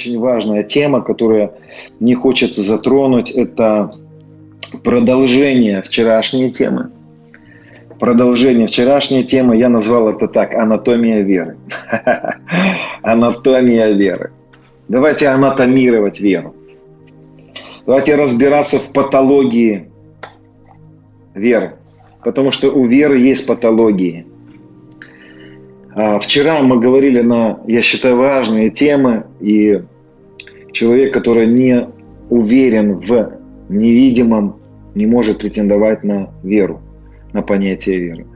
очень важная тема, которую не хочется затронуть. Это продолжение вчерашней темы. Продолжение вчерашней темы я назвал это так – анатомия веры. Анатомия веры. Давайте анатомировать веру. Давайте разбираться в патологии веры. Потому что у веры есть патологии. А, вчера мы говорили на, я считаю, важные темы, и человек, который не уверен в невидимом, не может претендовать на веру, на понятие веры.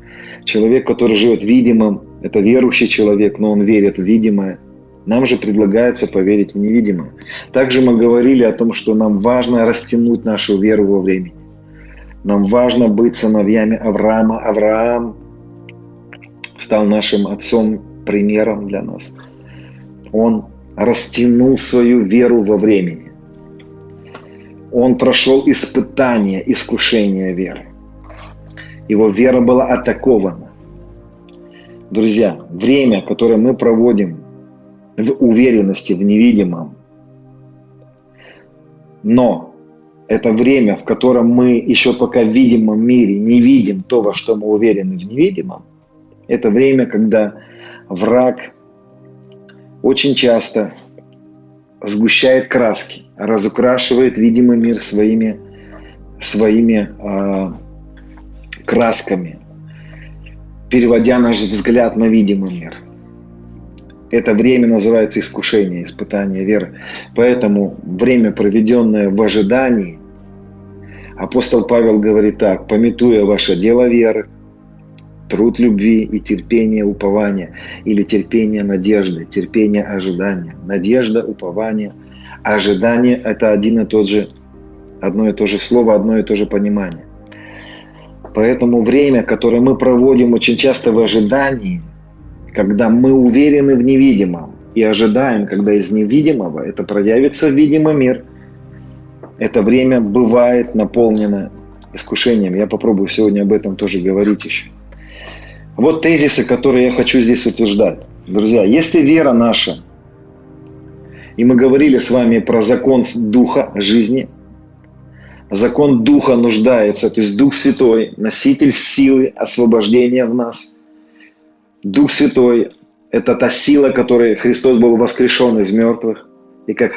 Человек, который живет видимым, это верующий человек, но он верит в видимое. Нам же предлагается поверить в невидимое. Также мы говорили о том, что нам важно растянуть нашу веру во времени. Нам важно быть сыновьями Авраама. Авраам стал нашим отцом, примером для нас. Он растянул свою веру во времени. Он прошел испытание, искушение веры. Его вера была атакована. Друзья, время, которое мы проводим в уверенности в невидимом, но это время, в котором мы еще пока в видимом мире не видим то, во что мы уверены в невидимом, это время, когда враг очень часто сгущает краски, разукрашивает видимый мир своими, своими э, красками, переводя наш взгляд на видимый мир. Это время называется искушение, испытание веры. Поэтому время, проведенное в ожидании, апостол Павел говорит так, пометуя ваше дело веры, труд любви и терпение упования, или терпение надежды, терпение ожидания. Надежда, упование, ожидание – это один и тот же, одно и то же слово, одно и то же понимание. Поэтому время, которое мы проводим очень часто в ожидании, когда мы уверены в невидимом и ожидаем, когда из невидимого это проявится в видимый мир, это время бывает наполнено искушением. Я попробую сегодня об этом тоже говорить еще. Вот тезисы, которые я хочу здесь утверждать. Друзья, если вера наша, и мы говорили с вами про закон Духа жизни, закон Духа нуждается, то есть Дух Святой, носитель силы освобождения в нас. Дух Святой – это та сила, которой Христос был воскрешен из мертвых. И как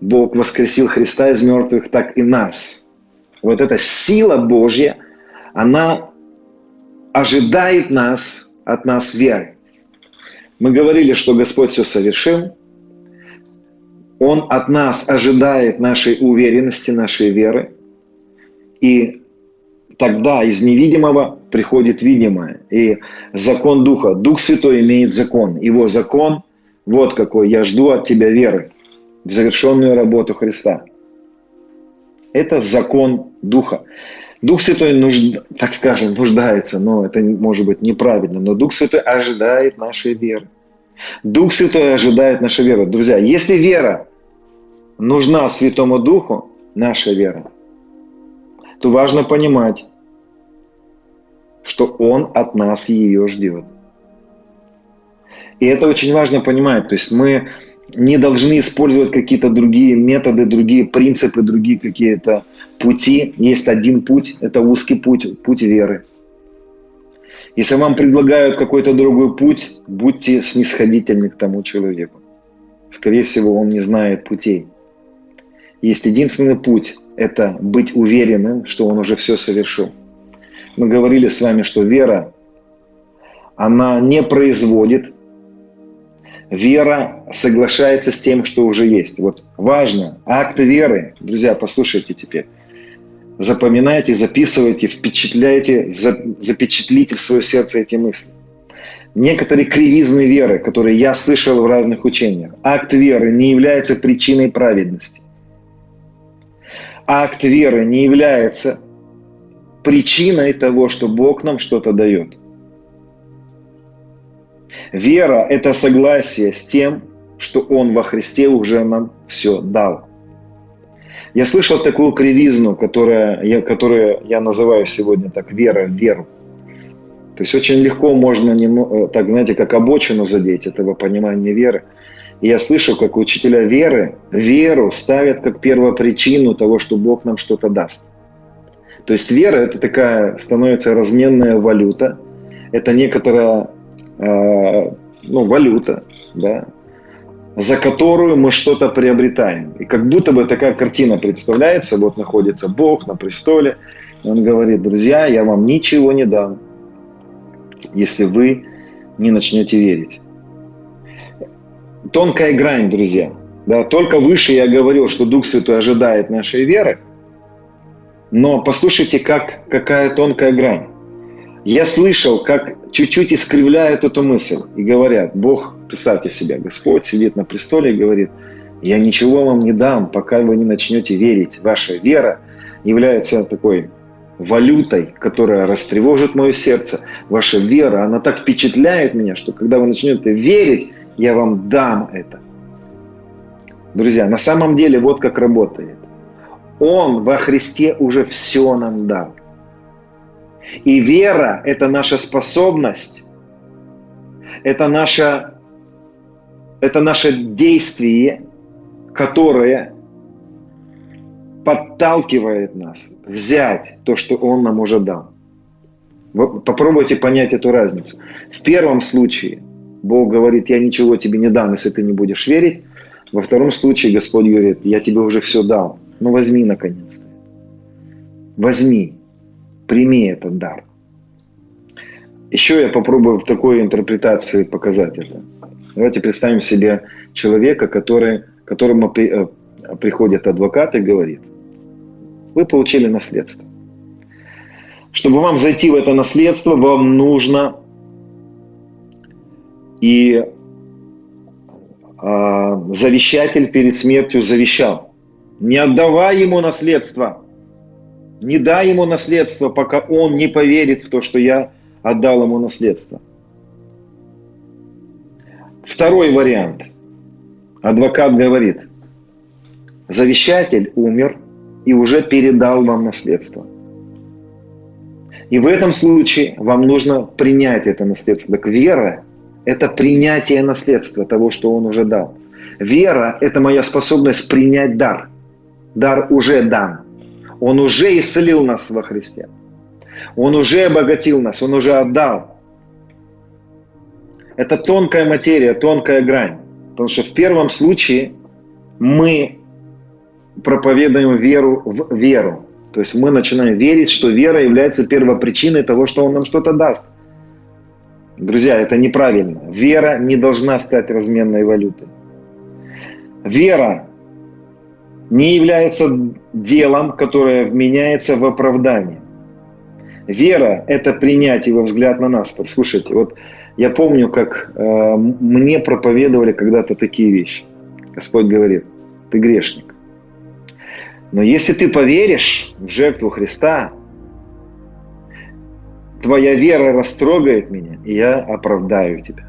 Бог воскресил Христа из мертвых, так и нас. Вот эта сила Божья, она ожидает нас, от нас веры. Мы говорили, что Господь все совершил. Он от нас ожидает нашей уверенности, нашей веры. И тогда из невидимого приходит видимое. И закон Духа. Дух Святой имеет закон. Его закон вот какой. Я жду от тебя веры в завершенную работу Христа. Это закон Духа. Дух Святой, нужд, так скажем, нуждается, но это может быть неправильно, но Дух Святой ожидает нашей веры. Дух Святой ожидает нашей веры. Друзья, если вера нужна Святому Духу, наша вера, то важно понимать, что Он от нас ее ждет. И это очень важно понимать. То есть мы не должны использовать какие-то другие методы, другие принципы, другие какие-то пути. Есть один путь, это узкий путь, путь веры. Если вам предлагают какой-то другой путь, будьте снисходительны к тому человеку. Скорее всего, он не знает путей. Есть единственный путь – это быть уверенным, что он уже все совершил. Мы говорили с вами, что вера, она не производит вера соглашается с тем, что уже есть. Вот важно, акт веры, друзья, послушайте теперь. Запоминайте, записывайте, впечатляйте, запечатлите в свое сердце эти мысли. Некоторые кривизны веры, которые я слышал в разных учениях. Акт веры не является причиной праведности. Акт веры не является причиной того, что Бог нам что-то дает. Вера – это согласие с тем, что Он во Христе уже нам все дал. Я слышал такую кривизну, которая, я, которую я называю сегодня так вера в веру. То есть очень легко можно, так знаете, как обочину задеть этого понимания веры. И я слышу, как учителя веры веру ставят как первопричину того, что Бог нам что-то даст. То есть вера – это такая, становится разменная валюта. Это некоторая э, ну, валюта, да, за которую мы что-то приобретаем. И как будто бы такая картина представляется, вот находится Бог на престоле, и Он говорит, друзья, я вам ничего не дам, если вы не начнете верить. Тонкая грань, друзья. Да, только выше я говорил, что Дух Святой ожидает нашей веры, но послушайте, как, какая тонкая грань. Я слышал, как чуть-чуть искривляют эту мысль и говорят, Бог, представьте себя, Господь сидит на престоле и говорит, я ничего вам не дам, пока вы не начнете верить. Ваша вера является такой валютой, которая растревожит мое сердце. Ваша вера, она так впечатляет меня, что когда вы начнете верить, я вам дам это. Друзья, на самом деле вот как работает. Он во Христе уже все нам дал. И вера – это наша способность, это наше, это наше действие, которое подталкивает нас взять то, что Он нам уже дал. Попробуйте понять эту разницу. В первом случае Бог говорит, я ничего тебе не дам, если ты не будешь верить. Во втором случае Господь говорит, я тебе уже все дал. Ну возьми наконец-то. Возьми, прими этот дар. Еще я попробую в такой интерпретации показать это. Давайте представим себе человека, который, которому при, э, приходит адвокат и говорит, вы получили наследство. Чтобы вам зайти в это наследство, вам нужно и э, завещатель перед смертью завещал. Не отдавай ему наследство. Не дай ему наследство, пока он не поверит в то, что я отдал ему наследство. Второй вариант. Адвокат говорит, завещатель умер и уже передал вам наследство. И в этом случае вам нужно принять это наследство. Так вера – это принятие наследства того, что он уже дал. Вера – это моя способность принять дар. Дар уже дан. Он уже исцелил нас во Христе. Он уже обогатил нас, Он уже отдал. Это тонкая материя, тонкая грань. Потому что в первом случае мы проповедуем веру в веру. То есть мы начинаем верить, что вера является первопричиной того, что Он нам что-то даст. Друзья, это неправильно. Вера не должна стать разменной валютой. Вера не является делом, которое вменяется в оправдание. Вера – это принятие его взгляд на нас. Послушайте, вот я помню, как э, мне проповедовали когда-то такие вещи. Господь говорит, ты грешник. Но если ты поверишь в жертву Христа, твоя вера растрогает меня, и я оправдаю тебя.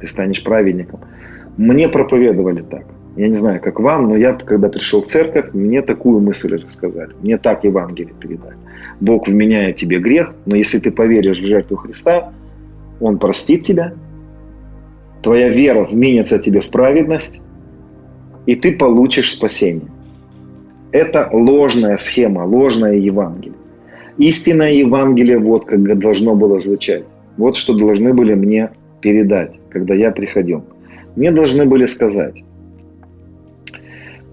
Ты станешь праведником. Мне проповедовали так. Я не знаю, как вам, но я, когда пришел в церковь, мне такую мысль рассказали. Мне так Евангелие передали. Бог вменяет тебе грех, но если ты поверишь в жертву Христа, Он простит тебя, твоя вера вменится тебе в праведность, и ты получишь спасение. Это ложная схема, ложное Евангелие. Истинное Евангелие вот как должно было звучать. Вот что должны были мне передать, когда я приходил. Мне должны были сказать,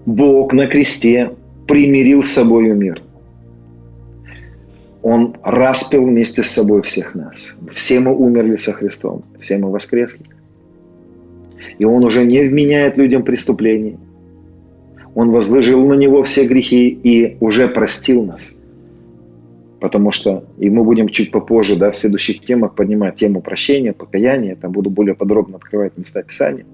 Бог на кресте примирил с собой мир. Он распил вместе с собой всех нас. Все мы умерли со Христом, все мы воскресли. И Он уже не вменяет людям преступлений. Он возложил на Него все грехи и уже простил нас. Потому что, и мы будем чуть попозже, да, в следующих темах поднимать тему прощения, покаяния, там буду более подробно открывать места Писания.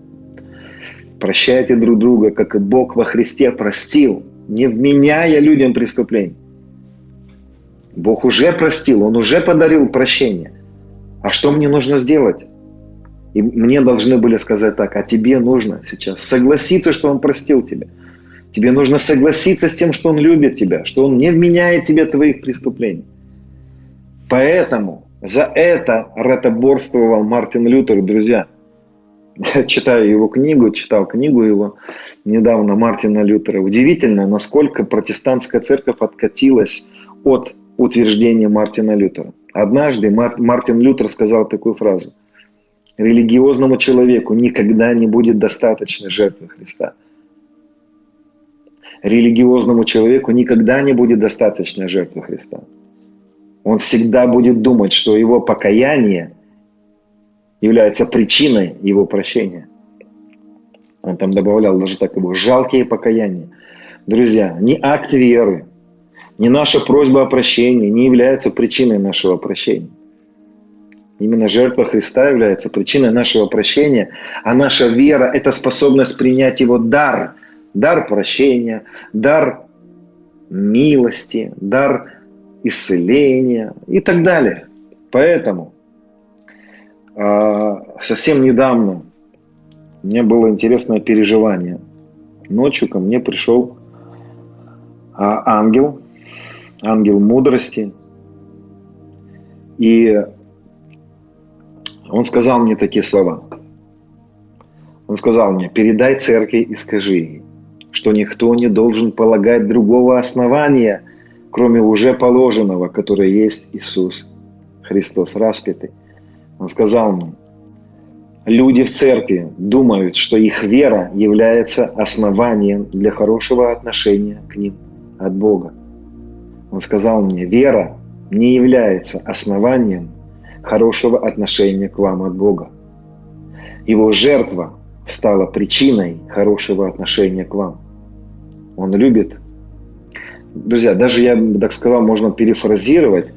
Прощайте друг друга, как и Бог во Христе простил, не вменяя людям преступлений. Бог уже простил, Он уже подарил прощение. А что мне нужно сделать? И мне должны были сказать так, а тебе нужно сейчас согласиться, что Он простил тебя. Тебе нужно согласиться с тем, что Он любит тебя, что Он не вменяет тебе твоих преступлений. Поэтому за это ротоборствовал Мартин Лютер, друзья. Читаю его книгу, читал книгу его недавно Мартина Лютера. Удивительно, насколько протестантская церковь откатилась от утверждения Мартина Лютера. Однажды Мартин Лютер сказал такую фразу. Религиозному человеку никогда не будет достаточно жертвы Христа. Религиозному человеку никогда не будет достаточно жертвы Христа. Он всегда будет думать, что его покаяние является причиной его прощения. Он там добавлял даже так его жалкие покаяния. Друзья, ни акт веры, ни наша просьба о прощении не являются причиной нашего прощения. Именно жертва Христа является причиной нашего прощения, а наша вера – это способность принять Его дар, дар прощения, дар милости, дар исцеления и так далее. Поэтому совсем недавно меня было интересное переживание. Ночью ко мне пришел а, ангел, ангел мудрости, и он сказал мне такие слова. Он сказал мне, передай церкви и скажи ей, что никто не должен полагать другого основания, кроме уже положенного, которое есть Иисус Христос распятый. Он сказал мне, люди в церкви думают, что их вера является основанием для хорошего отношения к ним от Бога. Он сказал мне, вера не является основанием хорошего отношения к вам от Бога. Его жертва стала причиной хорошего отношения к вам. Он любит. Друзья, даже я так сказал, можно перефразировать.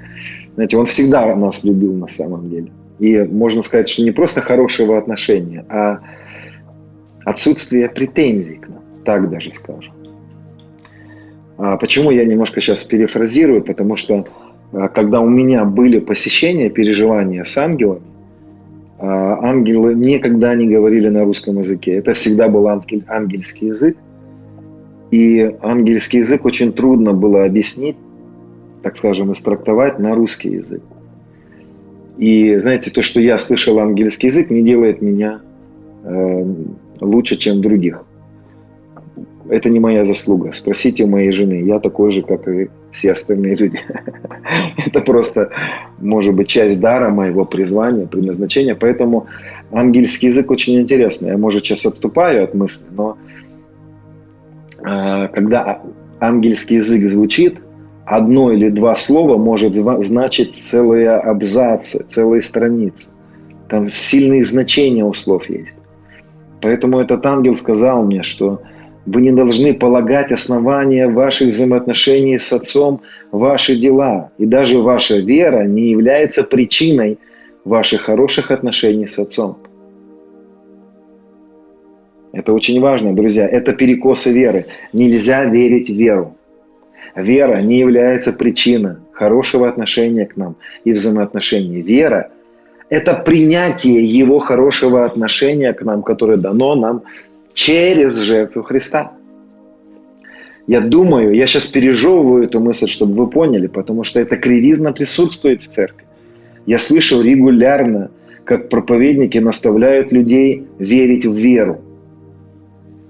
Знаете, он всегда нас любил на самом деле. И можно сказать, что не просто хорошего отношения, а отсутствие претензий к нам. Так даже скажем. А почему я немножко сейчас перефразирую? Потому что а, когда у меня были посещения, переживания с ангелами, а, ангелы никогда не говорили на русском языке. Это всегда был ангель, ангельский язык. И ангельский язык очень трудно было объяснить, так скажем, истрактовать на русский язык. И знаете, то, что я слышал ангельский язык, не делает меня э, лучше, чем других. Это не моя заслуга. Спросите у моей жены. Я такой же, как и все остальные люди. Это просто, может быть, часть дара моего призвания, предназначения. Поэтому ангельский язык очень интересный. Я, может, сейчас отступаю от мысли, но э, когда ангельский язык звучит, одно или два слова может значить целые абзацы, целые страницы. Там сильные значения у слов есть. Поэтому этот ангел сказал мне, что вы не должны полагать основания ваших взаимоотношений с Отцом ваши дела. И даже ваша вера не является причиной ваших хороших отношений с Отцом. Это очень важно, друзья. Это перекосы веры. Нельзя верить в веру. Вера не является причиной хорошего отношения к нам и взаимоотношений. Вера – это принятие Его хорошего отношения к нам, которое дано нам через жертву Христа. Я думаю, я сейчас пережевываю эту мысль, чтобы вы поняли, потому что эта кривизна присутствует в церкви. Я слышал регулярно, как проповедники наставляют людей верить в веру.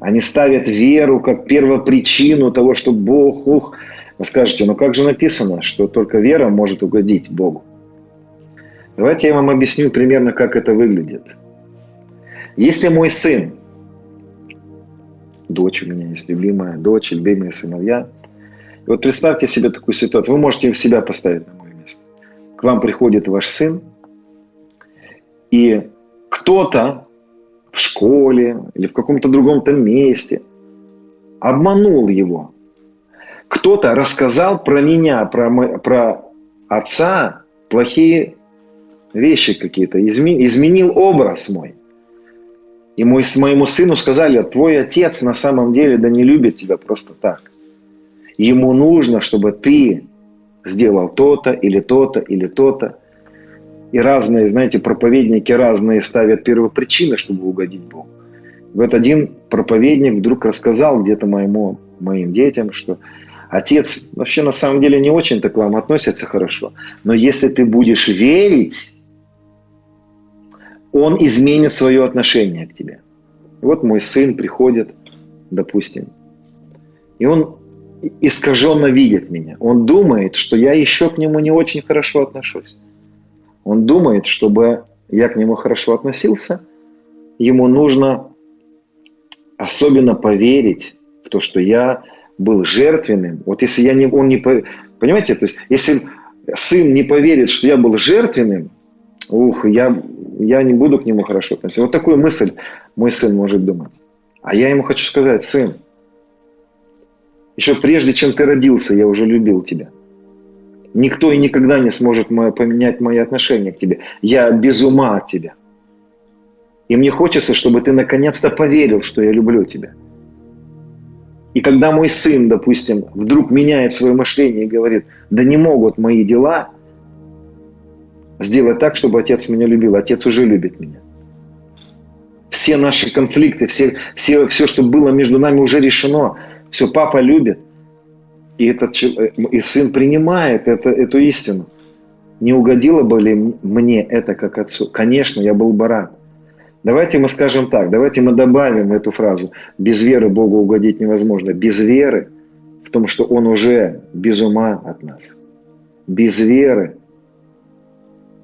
Они ставят веру как первопричину того, что Бог, ух, вы скажете, ну как же написано, что только вера может угодить Богу? Давайте я вам объясню примерно, как это выглядит. Если мой сын дочь у меня есть любимая дочь, любимые сыновья. И вот представьте себе такую ситуацию. Вы можете себя поставить на мое место. К вам приходит ваш сын, и кто-то в школе или в каком-то другом там месте обманул его. Кто-то рассказал про меня, про, про отца плохие вещи какие-то, изменил образ мой. И мой, моему сыну сказали, твой отец на самом деле да не любит тебя просто так. Ему нужно, чтобы ты сделал то-то или то-то или то-то. И разные, знаете, проповедники разные ставят первопричины, чтобы угодить Богу. Вот один проповедник вдруг рассказал где-то моему, моим детям, что отец вообще на самом деле не очень-то к вам относится хорошо. Но если ты будешь верить, Он изменит свое отношение к тебе. Вот мой сын приходит, допустим, и он искаженно видит меня. Он думает, что я еще к нему не очень хорошо отношусь. Он думает, чтобы я к нему хорошо относился, ему нужно особенно поверить в то, что я был жертвенным. Вот если я не, он не, понимаете, то есть если сын не поверит, что я был жертвенным, ух, я, я не буду к нему хорошо относиться. Вот такую мысль мой сын может думать. А я ему хочу сказать, сын, еще прежде, чем ты родился, я уже любил тебя. Никто и никогда не сможет поменять мои отношения к тебе. Я без ума от тебя. И мне хочется, чтобы ты наконец-то поверил, что я люблю тебя. И когда мой сын, допустим, вдруг меняет свое мышление и говорит, да не могут мои дела сделать так, чтобы отец меня любил. Отец уже любит меня. Все наши конфликты, все, все, все, что было между нами, уже решено. Все, папа любит. И, этот, и сын принимает это, эту истину. Не угодило бы ли мне это как отцу? Конечно, я был бы рад. Давайте мы скажем так, давайте мы добавим эту фразу. Без веры Богу угодить невозможно. Без веры в том, что Он уже без ума от нас. Без веры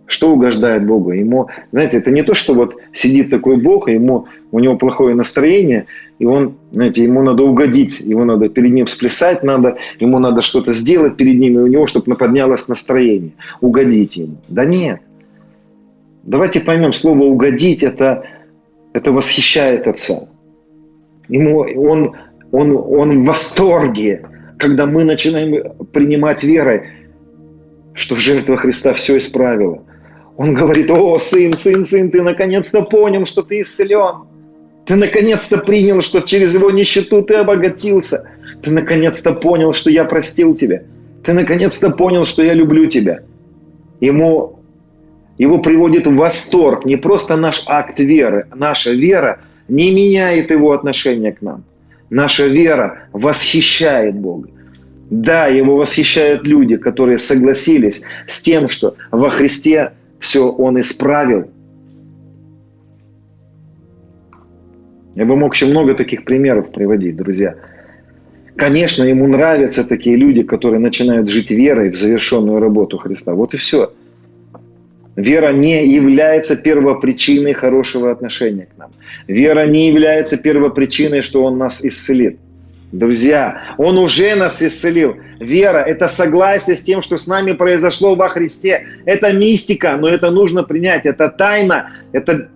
что угождает Богу? Ему, знаете, это не то, что вот сидит такой Бог, и ему, у него плохое настроение, и он, знаете, ему надо угодить, ему надо перед ним сплясать, надо, ему надо что-то сделать перед ним, и у него, чтобы поднялось настроение, угодить ему. Да нет. Давайте поймем, слово «угодить» это, это восхищает Отца. Ему, он, он, он в восторге, когда мы начинаем принимать верой, что жертва Христа все исправила. Он говорит, о, сын, сын, сын, ты наконец-то понял, что ты исцелен. Ты наконец-то принял, что через его нищету ты обогатился. Ты наконец-то понял, что я простил тебя. Ты наконец-то понял, что я люблю тебя. Ему, его приводит в восторг не просто наш акт веры. Наша вера не меняет его отношение к нам. Наша вера восхищает Бога. Да, его восхищают люди, которые согласились с тем, что во Христе все он исправил. Я бы мог еще много таких примеров приводить, друзья. Конечно, ему нравятся такие люди, которые начинают жить верой в завершенную работу Христа. Вот и все. Вера не является первопричиной хорошего отношения к нам. Вера не является первопричиной, что Он нас исцелит. Друзья, Он уже нас исцелил. Вера – это согласие с тем, что с нами произошло во Христе. Это мистика, но это нужно принять. Это тайна, это,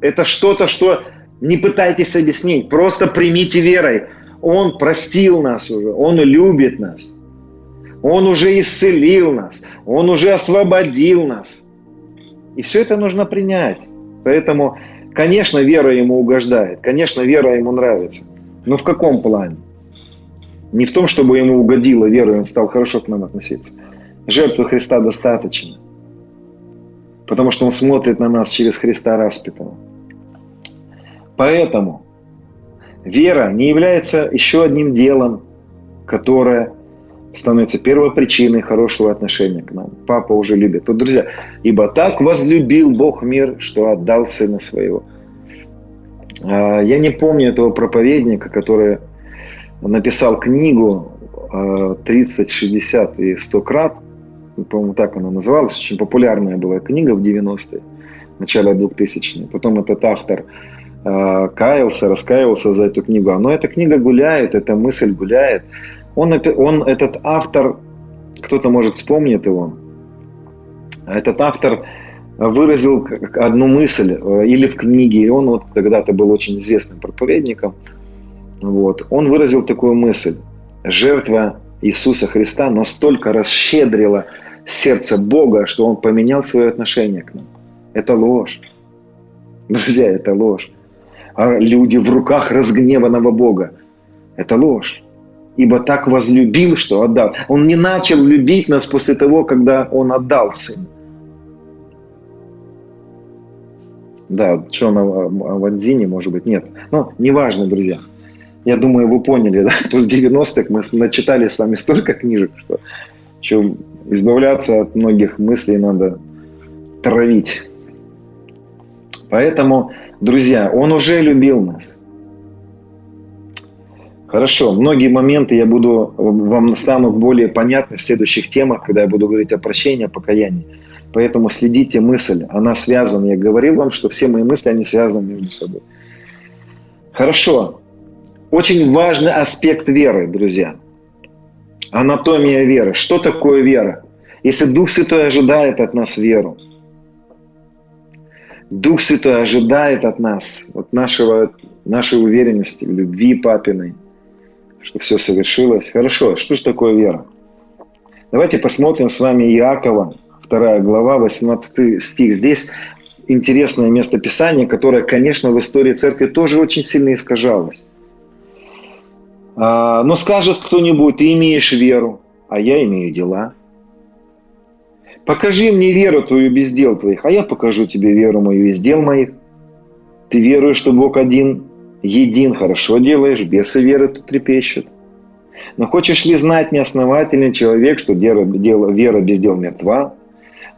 это что-то, что не пытайтесь объяснить. Просто примите верой. Он простил нас уже, Он любит нас. Он уже исцелил нас, Он уже освободил нас. И все это нужно принять. Поэтому, конечно, вера ему угождает, конечно, вера ему нравится. Но в каком плане? Не в том, чтобы ему угодила вера, и он стал хорошо к нам относиться. Жертвы Христа достаточно. Потому что он смотрит на нас через Христа распятого. Поэтому вера не является еще одним делом, которое становится первой причиной хорошего отношения к нам. Папа уже любит. Вот, друзья, ибо так возлюбил Бог мир, что отдал Сына Своего – а, я не помню этого проповедника, который написал книгу 30, а, 60 и 100 крат. По-моему, так она называлась. Очень популярная была книга в 90-е, в начале 2000-х. Потом этот автор а, каялся, раскаивался за эту книгу. Но эта книга гуляет, эта мысль гуляет. Он, он этот автор, кто-то может вспомнит его, этот автор выразил одну мысль э, или в книге, и он вот когда-то был очень известным проповедником, вот, он выразил такую мысль. Жертва Иисуса Христа настолько расщедрила сердце Бога, что Он поменял свое отношение к нам. Это ложь. Друзья, это ложь. А люди в руках разгневанного Бога. Это ложь. Ибо так возлюбил, что отдал. Он не начал любить нас после того, когда Он отдал Сына. Да, Джона Ванзини, может быть, нет. Но неважно, друзья. Я думаю, вы поняли, да, что с 90-х мы начитали с вами столько книжек, что, что избавляться от многих мыслей надо травить. Поэтому, друзья, Он уже любил нас. Хорошо, многие моменты я буду вам станут более понятны в следующих темах, когда я буду говорить о прощении, о покаянии. Поэтому следите мысль, она связана. Я говорил вам, что все мои мысли, они связаны между собой. Хорошо. Очень важный аспект веры, друзья. Анатомия веры. Что такое вера? Если Дух Святой ожидает от нас веру, Дух Святой ожидает от нас, от нашего, нашей уверенности в любви папиной, что все совершилось. Хорошо, что же такое вера? Давайте посмотрим с вами Иакова, 2 глава, 18 стих. Здесь интересное место Писания, которое, конечно, в истории церкви тоже очень сильно искажалось. А, но скажет кто-нибудь, ты имеешь веру, а я имею дела. Покажи мне веру твою без дел твоих, а я покажу тебе веру мою из дел моих. Ты веруешь, что Бог один, един, хорошо делаешь, бесы веры тут трепещут. Но хочешь ли знать неосновательный человек, что дело, вера без дел мертва?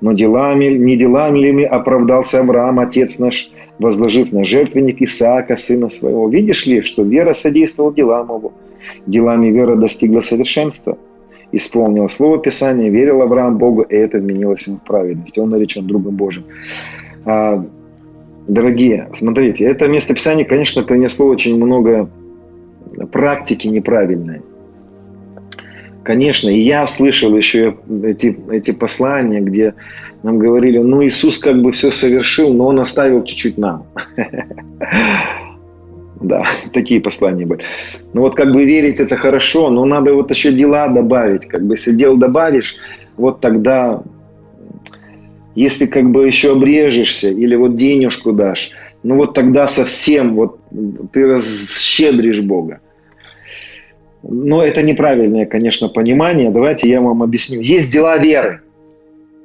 Но делами, не делами ли оправдался Авраам, отец наш, возложив на жертвенник Исаака, сына своего? Видишь ли, что вера содействовала делам его? Делами вера достигла совершенства. Исполнил слово Писания, верил Авраам Богу, и это вменилось ему в праведность. Он наречен другом Божьим. Дорогие, смотрите, это место Писания, конечно, принесло очень много практики неправильной. Конечно, и я слышал еще эти, эти послания, где нам говорили, ну Иисус как бы все совершил, но Он оставил чуть-чуть нам. Да, такие послания были. Ну вот как бы верить это хорошо, но надо вот еще дела добавить. Как бы если дел добавишь, вот тогда, если как бы еще обрежешься или вот денежку дашь, ну вот тогда совсем вот ты расщедришь Бога. Но это неправильное, конечно, понимание. Давайте я вам объясню. Есть дела веры.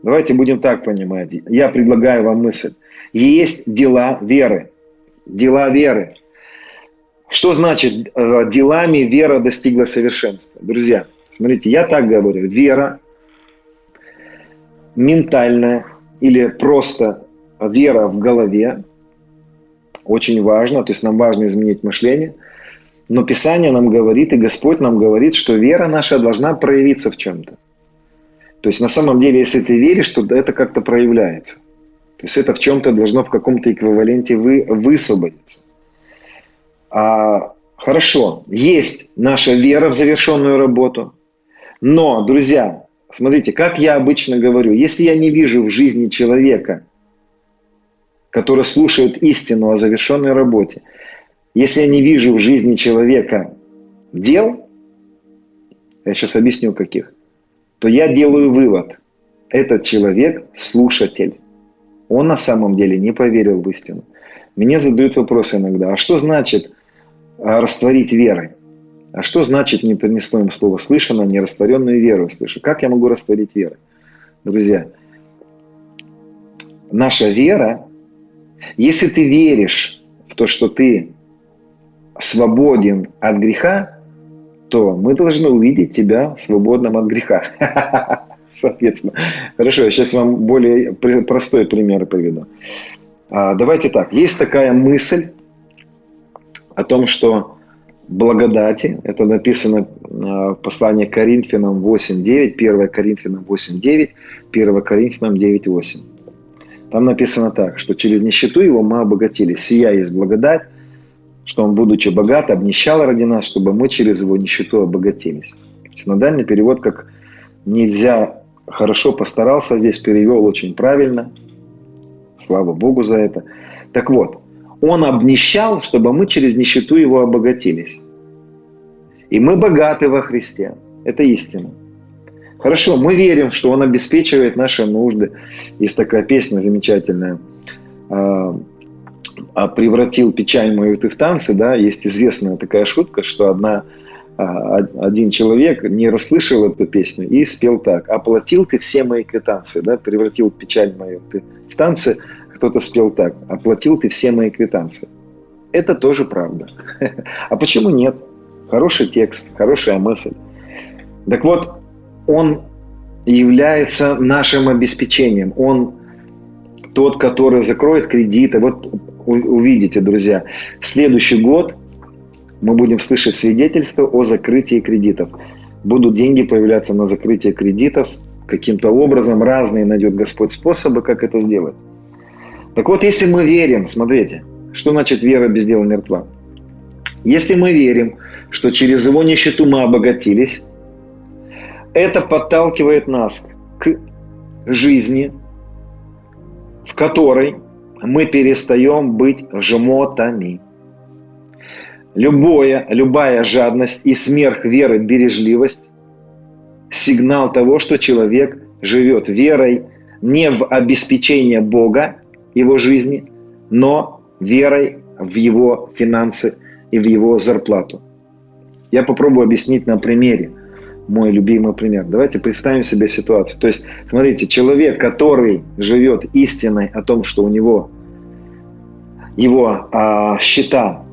Давайте будем так понимать. Я предлагаю вам мысль. Есть дела веры. Дела веры. Что значит э, делами вера достигла совершенства? Друзья, смотрите, я так говорю. Вера ментальная или просто вера в голове очень важно. То есть нам важно изменить мышление – но Писание нам говорит, и Господь нам говорит, что вера наша должна проявиться в чем-то. То есть на самом деле, если ты веришь, то это как-то проявляется. То есть это в чем-то должно в каком-то эквиваленте вы, высвободиться. А, хорошо, есть наша вера в завершенную работу. Но, друзья, смотрите, как я обычно говорю, если я не вижу в жизни человека, который слушает истину о завершенной работе, если я не вижу в жизни человека дел, я сейчас объясню каких, то я делаю вывод. Этот человек – слушатель. Он на самом деле не поверил в истину. Мне задают вопрос иногда, а что значит а, растворить верой? А что значит не принесло им слово слышано, не растворенную веру слышу? Как я могу растворить веру? Друзья, наша вера, если ты веришь в то, что ты свободен от греха, то мы должны увидеть тебя свободным от греха. Соответственно. Хорошо, я сейчас вам более простой пример приведу. А, давайте так. Есть такая мысль о том, что благодати, это написано а, в послании Коринфянам 8.9, 1 Коринфянам 8.9, 1 Коринфянам 9.8. Там написано так, что через нищету его мы обогатились. Сия есть благодать, что он, будучи богат, обнищал ради нас, чтобы мы через его нищету обогатились. Синодальный перевод как нельзя хорошо постарался, здесь перевел очень правильно. Слава Богу за это. Так вот, он обнищал, чтобы мы через нищету его обогатились. И мы богаты во Христе. Это истина. Хорошо, мы верим, что Он обеспечивает наши нужды. Есть такая песня замечательная. А, а, превратил печаль мою ты в танцы, да, есть известная такая шутка, что одна, а, один человек не расслышал эту песню и спел так. Оплатил ты все мои квитанции, да, превратил печаль мою ты в танцы, кто-то спел так. Оплатил ты все мои квитанции. Это тоже правда. А почему нет? Хороший текст, хорошая мысль. Так вот, он является нашим обеспечением. Он тот, который закроет кредиты. Вот увидите, друзья, следующий год мы будем слышать свидетельства о закрытии кредитов. Будут деньги появляться на закрытие кредитов каким-то образом. Разные найдет Господь способы, как это сделать. Так вот, если мы верим, смотрите, что значит вера без дела мертва? Если мы верим, что через его нищету мы обогатились, это подталкивает нас к жизни, в которой мы перестаем быть жмотами. Любое, любая жадность и сверх веры бережливость – сигнал того, что человек живет верой не в обеспечение Бога, его жизни, но верой в его финансы и в его зарплату. Я попробую объяснить на примере. Мой любимый пример. Давайте представим себе ситуацию. То есть, смотрите, человек, который живет истиной о том, что у него его а, счета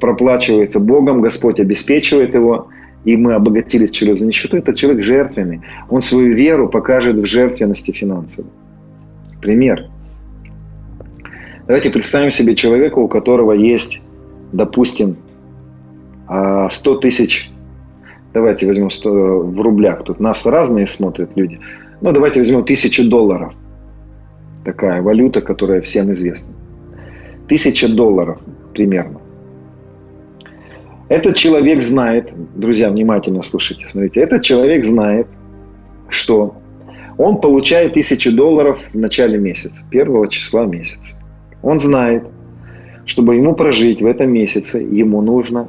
проплачиваются Богом, Господь обеспечивает его, и мы обогатились через нищету, это человек жертвенный. Он свою веру покажет в жертвенности финансовой. Пример. Давайте представим себе человека, у которого есть, допустим, 100 а, тысяч, давайте возьмем 100, в рублях, тут нас разные смотрят люди, ну давайте возьмем тысячу долларов, такая валюта, которая всем известна. Тысяча долларов примерно. Этот человек знает, друзья, внимательно слушайте, смотрите, этот человек знает, что он получает тысячу долларов в начале месяца, первого числа месяца. Он знает, чтобы ему прожить в этом месяце, ему нужно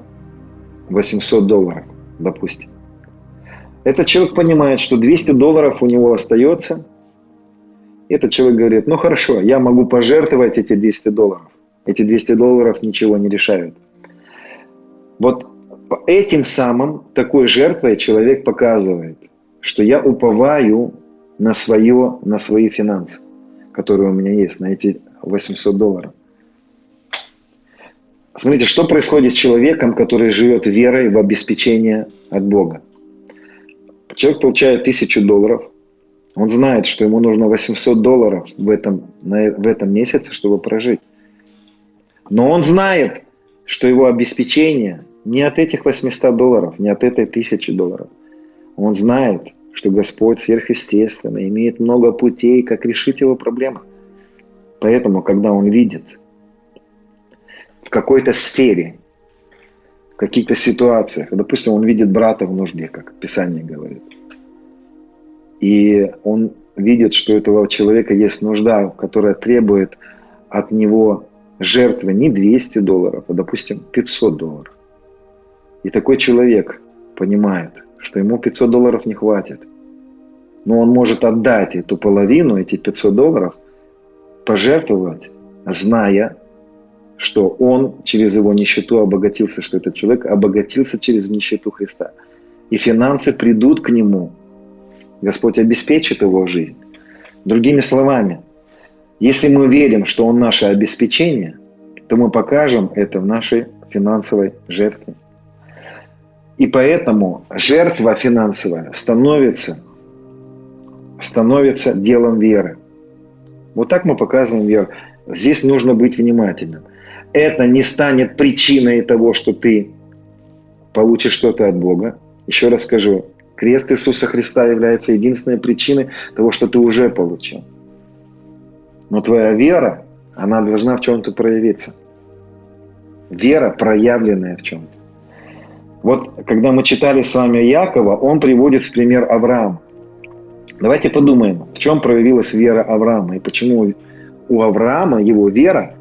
800 долларов, допустим. Этот человек понимает, что 200 долларов у него остается. Этот человек говорит, ну хорошо, я могу пожертвовать эти 200 долларов. Эти 200 долларов ничего не решают. Вот этим самым, такой жертвой человек показывает, что я уповаю на, свое, на свои финансы, которые у меня есть, на эти 800 долларов. Смотрите, что происходит с человеком, который живет верой в обеспечение от Бога. Человек получает 1000 долларов, он знает, что ему нужно 800 долларов в этом, в этом месяце, чтобы прожить. Но он знает, что его обеспечение не от этих 800 долларов, не от этой 1000 долларов. Он знает, что Господь сверхъестественно имеет много путей, как решить его проблемы. Поэтому, когда он видит в какой-то сфере, в каких-то ситуациях, допустим, он видит брата в нужде, как Писание говорит, и он видит, что у этого человека есть нужда, которая требует от него жертвы не 200 долларов, а, допустим, 500 долларов. И такой человек понимает, что ему 500 долларов не хватит, но он может отдать эту половину, эти 500 долларов, пожертвовать, зная, что он через его нищету обогатился, что этот человек обогатился через нищету Христа. И финансы придут к нему. Господь обеспечит его жизнь. Другими словами, если мы верим, что Он наше обеспечение, то мы покажем это в нашей финансовой жертве. И поэтому жертва финансовая становится, становится делом веры. Вот так мы показываем веру. Здесь нужно быть внимательным. Это не станет причиной того, что ты получишь что-то от Бога. Еще раз скажу, крест Иисуса Христа является единственной причиной того, что ты уже получил. Но твоя вера, она должна в чем-то проявиться. Вера, проявленная в чем-то. Вот когда мы читали с вами Якова, он приводит в пример Авраама. Давайте подумаем, в чем проявилась вера Авраама и почему у Авраама его вера,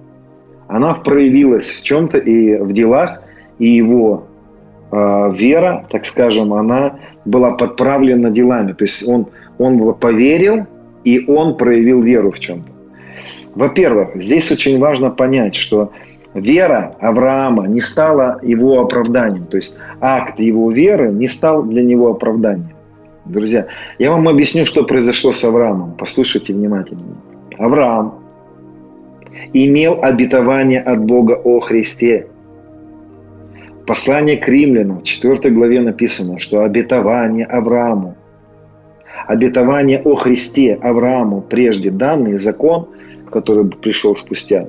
она проявилась в чем-то и в делах, и его э, вера, так скажем, она была подправлена делами. То есть он, он поверил, и он проявил веру в чем-то. Во-первых, здесь очень важно понять, что вера Авраама не стала его оправданием. То есть акт его веры не стал для него оправданием. Друзья, я вам объясню, что произошло с Авраамом. Послушайте внимательно. Авраам имел обетование от Бога о Христе. Послание к римлянам в 4 главе написано, что обетование Аврааму, обетование о Христе Аврааму прежде данный закон который пришел спустя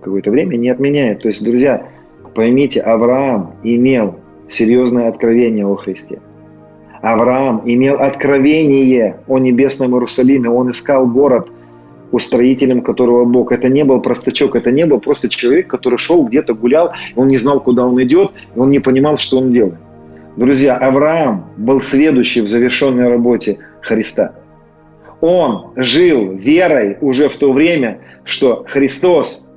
какое-то время, не отменяет. То есть, друзья, поймите, Авраам имел серьезное откровение о Христе. Авраам имел откровение о небесном Иерусалиме. Он искал город, устроителем которого Бог. Это не был простачок, это не был просто человек, который шел где-то, гулял, он не знал, куда он идет, он не понимал, что он делает. Друзья, Авраам был следующий в завершенной работе Христа. Он жил верой уже в то время, что Христос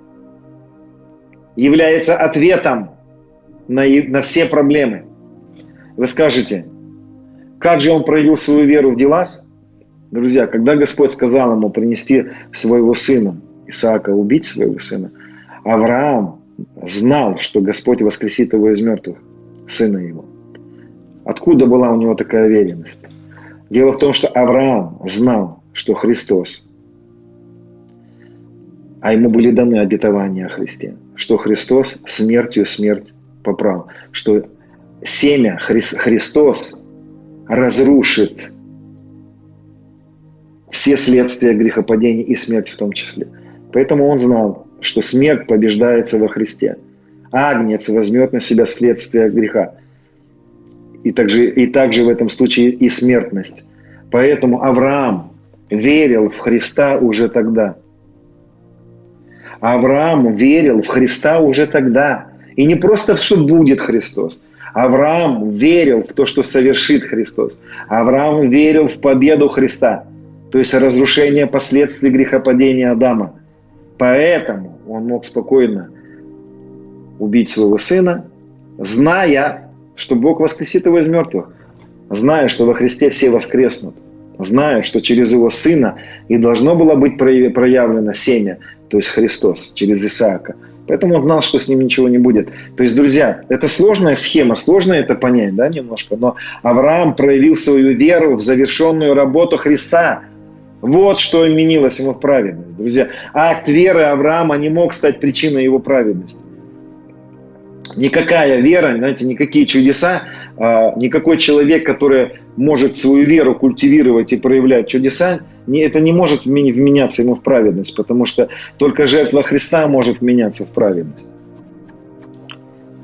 является ответом на, на все проблемы. Вы скажете, как же он проявил свою веру в делах? Друзья, когда Господь сказал ему принести своего сына, Исаака, убить своего сына, Авраам знал, что Господь воскресит его из мертвых, сына его. Откуда была у него такая уверенность? Дело в том, что Авраам знал, что Христос, а ему были даны обетования о Христе, что Христос смертью смерть поправ, что семя Христос разрушит все следствия грехопадения и смерть в том числе. Поэтому он знал, что смерть побеждается во Христе. Агнец возьмет на себя следствие греха и также, и также в этом случае и смертность. Поэтому Авраам верил в Христа уже тогда. Авраам верил в Христа уже тогда. И не просто, что будет Христос. Авраам верил в то, что совершит Христос. Авраам верил в победу Христа. То есть разрушение последствий грехопадения Адама. Поэтому он мог спокойно убить своего сына, зная, что Бог воскресит его из мертвых, зная, что во Христе все воскреснут, зная, что через его сына и должно было быть проявлено семя, то есть Христос, через Исаака. Поэтому он знал, что с ним ничего не будет. То есть, друзья, это сложная схема, сложно это понять, да, немножко, но Авраам проявил свою веру в завершенную работу Христа. Вот что изменилось ему в праведность, друзья. Акт веры Авраама не мог стать причиной его праведности никакая вера, знаете, никакие чудеса, а, никакой человек, который может свою веру культивировать и проявлять чудеса, это не может вменяться ему в праведность, потому что только жертва Христа может вменяться в праведность.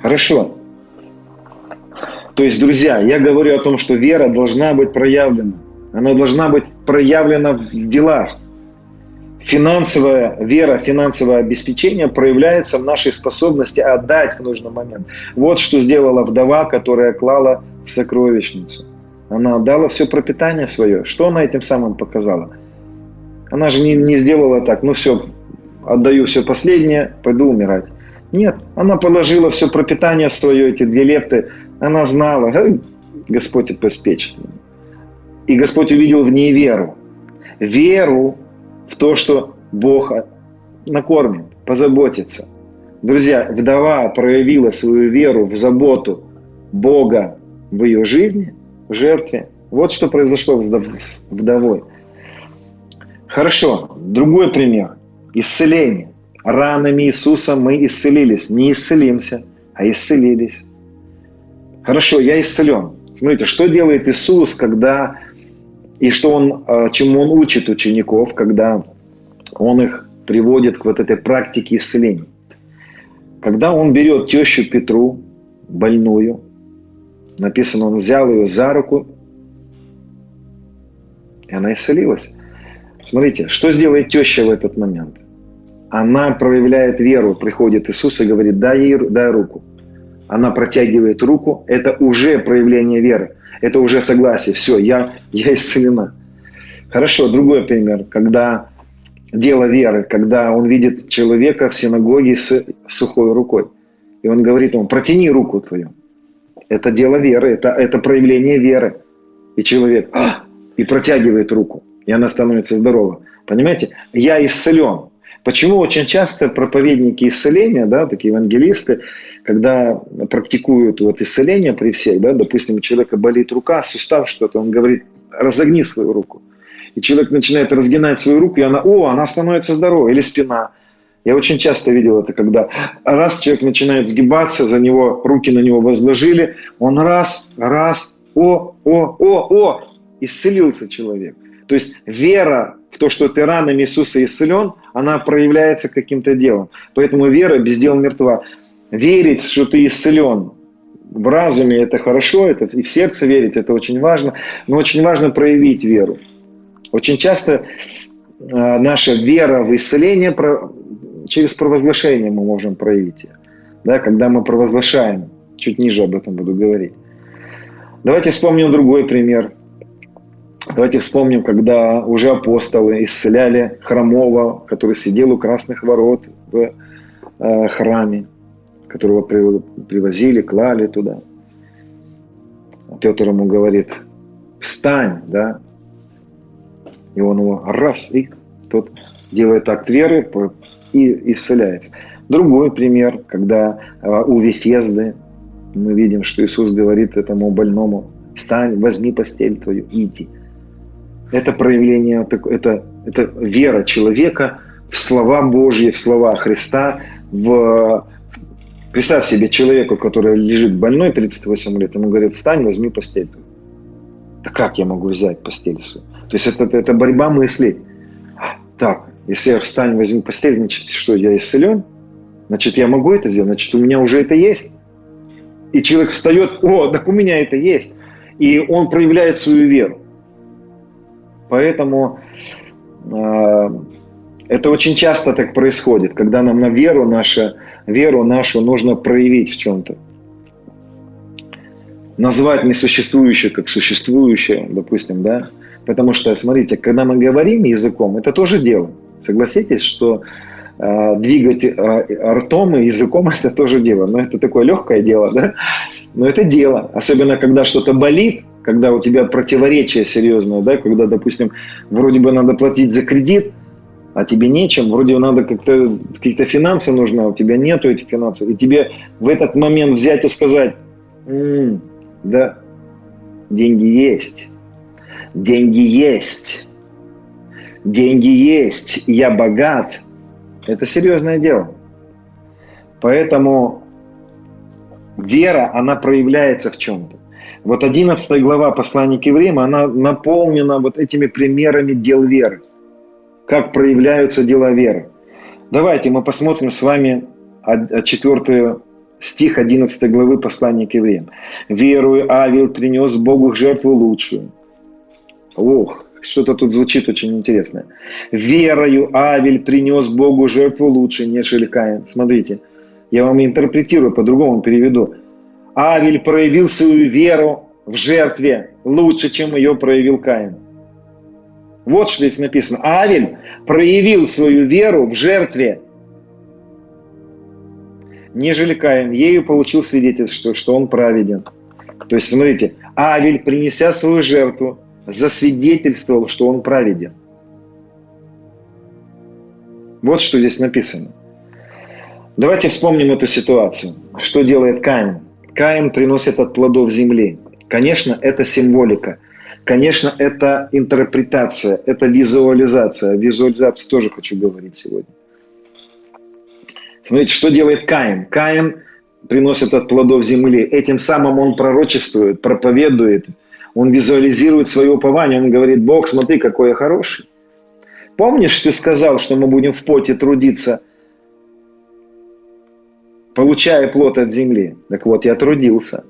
Хорошо. То есть, друзья, я говорю о том, что вера должна быть проявлена. Она должна быть проявлена в делах финансовая вера, финансовое обеспечение проявляется в нашей способности отдать в нужный момент. Вот что сделала вдова, которая клала в сокровищницу. Она отдала все пропитание свое. Что она этим самым показала? Она же не, не сделала так, ну все, отдаю все последнее, пойду умирать. Нет, она положила все пропитание свое, эти две лепты. Она знала, Господь обеспечит. И Господь увидел в ней веру. Веру в то, что Бог накормит, позаботится. Друзья, вдова проявила свою веру в заботу Бога в ее жизни, жертве. Вот что произошло с вдовой. Хорошо, другой пример. Исцеление. Ранами Иисуса мы исцелились. Не исцелимся, а исцелились. Хорошо, я исцелен. Смотрите, что делает Иисус, когда и что он, а, чему он учит учеников, когда он их приводит к вот этой практике исцеления. Когда он берет тещу Петру, больную, написано, он взял ее за руку, и она исцелилась. Смотрите, что сделает теща в этот момент? Она проявляет веру, приходит Иисус и говорит, дай ей дай руку. Она протягивает руку, это уже проявление веры это уже согласие. Все, я, я исцелена. Хорошо, другой пример. Когда дело веры, когда он видит человека в синагоге с сухой рукой. И он говорит ему, протяни руку твою. Это дело веры, это, это проявление веры. И человек а, и протягивает руку, и она становится здорова. Понимаете? Я исцелен. Почему очень часто проповедники исцеления, да, такие евангелисты, когда практикуют вот исцеление при всех, да, допустим, у человека болит рука, сустав что-то, он говорит, разогни свою руку. И человек начинает разгинать свою руку, и она, о, она становится здоровой, или спина. Я очень часто видел это, когда раз человек начинает сгибаться, за него руки на него возложили, он раз, раз, о, о, о, о, исцелился человек. То есть вера в то, что ты ранами Иисуса исцелен, она проявляется каким-то делом. Поэтому вера без дела мертва. Верить, что ты исцелен, в разуме это хорошо, это и в сердце верить это очень важно, но очень важно проявить веру. Очень часто э, наша вера в исцеление через провозглашение мы можем проявить ее. Да, когда мы провозглашаем, чуть ниже об этом буду говорить. Давайте вспомним другой пример. Давайте вспомним, когда уже апостолы исцеляли хромого, который сидел у красных ворот в э, храме, которого привозили, клали туда. Петр ему говорит, встань, да, и он его раз, и тот делает акт веры и исцеляется. Другой пример, когда а, у Вифезды мы видим, что Иисус говорит этому больному, встань, возьми постель твою, иди. Это проявление, это, это вера человека в слова Божьи, в слова Христа, в Представь себе человеку, который лежит больной 38 лет, ему говорят, встань, возьми постель. Да как я могу взять постель свою? То есть это, это борьба мыслей. Так, если я встань, возьму постель, значит, что, я исцелен? Значит, я могу это сделать? Значит, у меня уже это есть. И человек встает, о, так у меня это есть. И он проявляет свою веру. Поэтому э, это очень часто так происходит, когда нам на веру наша, веру нашу нужно проявить в чем-то. Назвать несуществующее как существующее, допустим, да, Потому что, смотрите, когда мы говорим языком, это тоже дело. Согласитесь, что э, двигать э, ртом и языком это тоже дело. Но это такое легкое дело, да? Но это дело. Особенно, когда что-то болит, когда у тебя противоречие серьезное, да, когда, допустим, вроде бы надо платить за кредит, а тебе нечем, вроде надо как-то какие-то финансы нужны, а у тебя нету этих финансов, и тебе в этот момент взять и сказать, м-м, да, деньги есть, деньги есть, деньги есть, я богат. Это серьезное дело. Поэтому вера, она проявляется в чем-то. Вот 11 глава послания к евреям, она наполнена вот этими примерами дел веры. Как проявляются дела веры. Давайте мы посмотрим с вами 4 стих 11 главы послания к евреям. «Верую, Авел принес Богу жертву лучшую, Ох, что-то тут звучит очень интересно. Верою Авель принес Богу жертву лучше, нежели Каин. Смотрите, я вам интерпретирую, по-другому переведу. Авель проявил свою веру в жертве лучше, чем ее проявил Каин. Вот что здесь написано. Авель проявил свою веру в жертве, нежели Каин. Ею получил свидетельство, что он праведен. То есть, смотрите, Авель, принеся свою жертву, засвидетельствовал, что он праведен. Вот что здесь написано. Давайте вспомним эту ситуацию. Что делает Каин? Каин приносит от плодов земли. Конечно, это символика. Конечно, это интерпретация, это визуализация. О визуализации тоже хочу говорить сегодня. Смотрите, что делает Каин? Каин приносит от плодов земли. Этим самым он пророчествует, проповедует, он визуализирует свое упование, он говорит, Бог, смотри, какой я хороший. Помнишь, ты сказал, что мы будем в поте трудиться, получая плод от земли? Так вот, я трудился.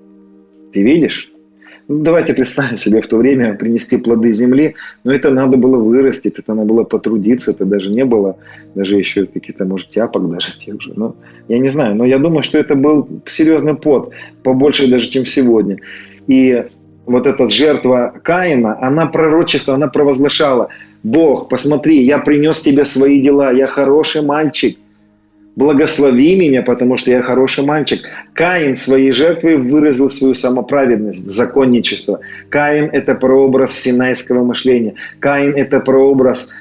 Ты видишь? Ну, давайте представим себе в то время принести плоды земли, но это надо было вырастить, это надо было потрудиться, это даже не было, даже еще какие-то, может, тяпок даже тех же. Ну, я не знаю, но я думаю, что это был серьезный пот, побольше даже, чем сегодня. И вот эта жертва Каина, она пророчество, она провозглашала, Бог, посмотри, я принес тебе свои дела, я хороший мальчик, благослови меня, потому что я хороший мальчик. Каин своей жертвой выразил свою самоправедность, законничество. Каин – это прообраз синайского мышления. Каин – это прообраз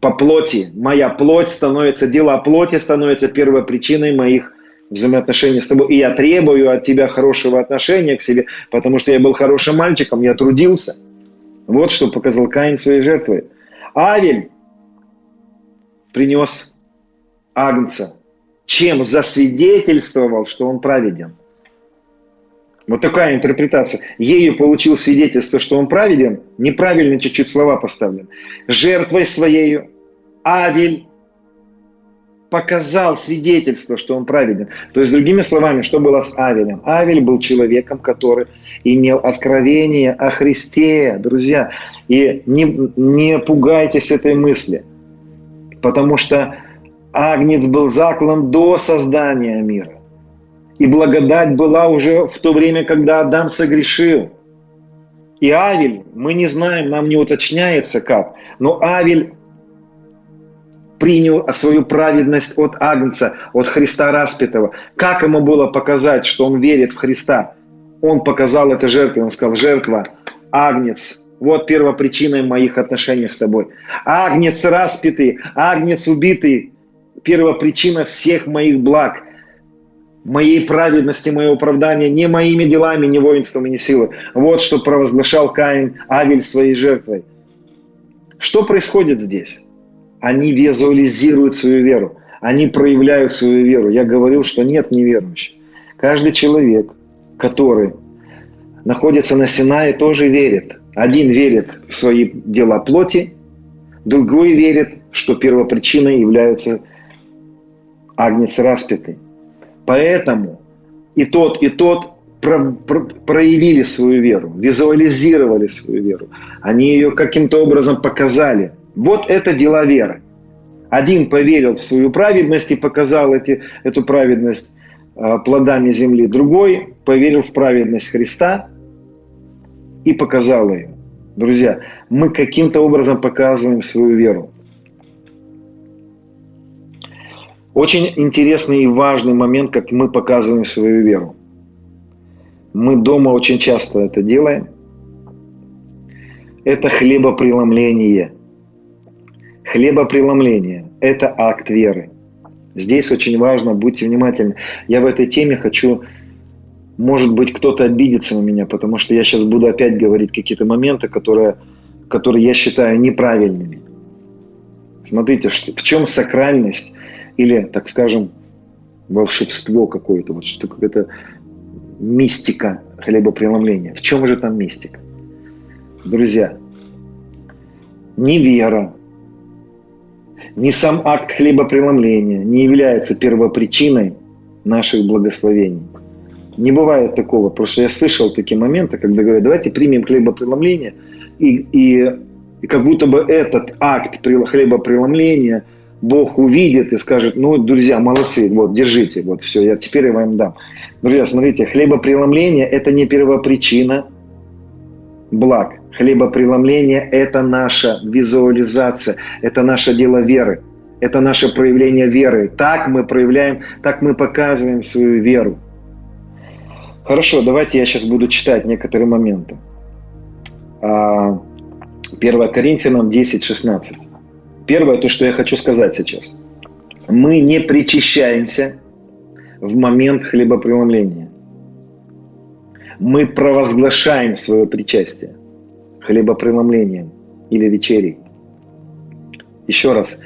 по плоти. Моя плоть становится, дела плоти становятся первой причиной моих взаимоотношения с тобой, и я требую от тебя хорошего отношения к себе, потому что я был хорошим мальчиком, я трудился. Вот что показал Каин своей жертвой. Авель принес агнца, чем засвидетельствовал, что он праведен. Вот такая интерпретация. Ею получил свидетельство, что он праведен. Неправильно чуть-чуть слова поставлены. Жертвой своею Авель показал свидетельство, что он праведен. То есть, другими словами, что было с Авелем? Авель был человеком, который имел откровение о Христе, друзья. И не, не пугайтесь этой мысли, потому что Агнец был заклан до создания мира. И благодать была уже в то время, когда Адам согрешил. И Авель, мы не знаем, нам не уточняется как, но Авель принял свою праведность от Агнца, от Христа распятого. Как ему было показать, что он верит в Христа? Он показал это жертвой, он сказал, жертва, Агнец, вот первопричиной моих отношений с тобой. Агнец распятый, Агнец убитый, первопричина всех моих благ – моей праведности, моего оправдания не моими делами, не воинством не силой. Вот что провозглашал Каин Авель своей жертвой. Что происходит здесь? Они визуализируют свою веру. Они проявляют свою веру. Я говорил, что нет неверующих. Каждый человек, который находится на Синае, тоже верит. Один верит в свои дела плоти, другой верит, что первопричиной является Агнец распятый. Поэтому и тот, и тот про, про, проявили свою веру, визуализировали свою веру. Они ее каким-то образом показали. Вот это дела веры. Один поверил в свою праведность и показал эти, эту праведность э, плодами земли. Другой поверил в праведность Христа и показал ее. Друзья, мы каким-то образом показываем свою веру. Очень интересный и важный момент, как мы показываем свою веру. Мы дома очень часто это делаем. Это хлебопреломление. Хлебопреломление – это акт веры. Здесь очень важно, будьте внимательны. Я в этой теме хочу, может быть, кто-то обидится на меня, потому что я сейчас буду опять говорить какие-то моменты, которые, которые я считаю неправильными. Смотрите, в чем сакральность или, так скажем, волшебство какое-то, вот что какая-то мистика хлебопреломления. В чем же там мистика? Друзья, ни вера, ни сам акт хлебопреломления не является первопричиной наших благословений. Не бывает такого. Просто я слышал такие моменты, когда говорят, давайте примем хлебопреломление, и, и, и как будто бы этот акт хлебопреломления – Бог увидит и скажет, ну, друзья, молодцы, вот, держите, вот, все, я теперь я вам дам. Друзья, смотрите, хлебопреломление – это не первопричина благ. Хлебопреломление – это наша визуализация, это наше дело веры, это наше проявление веры. Так мы проявляем, так мы показываем свою веру. Хорошо, давайте я сейчас буду читать некоторые моменты. 1 а, Коринфянам 10, 16. Первое, то, что я хочу сказать сейчас. Мы не причащаемся в момент хлебопреломления. Мы провозглашаем свое причастие хлебопреломлением или вечерей. Еще раз,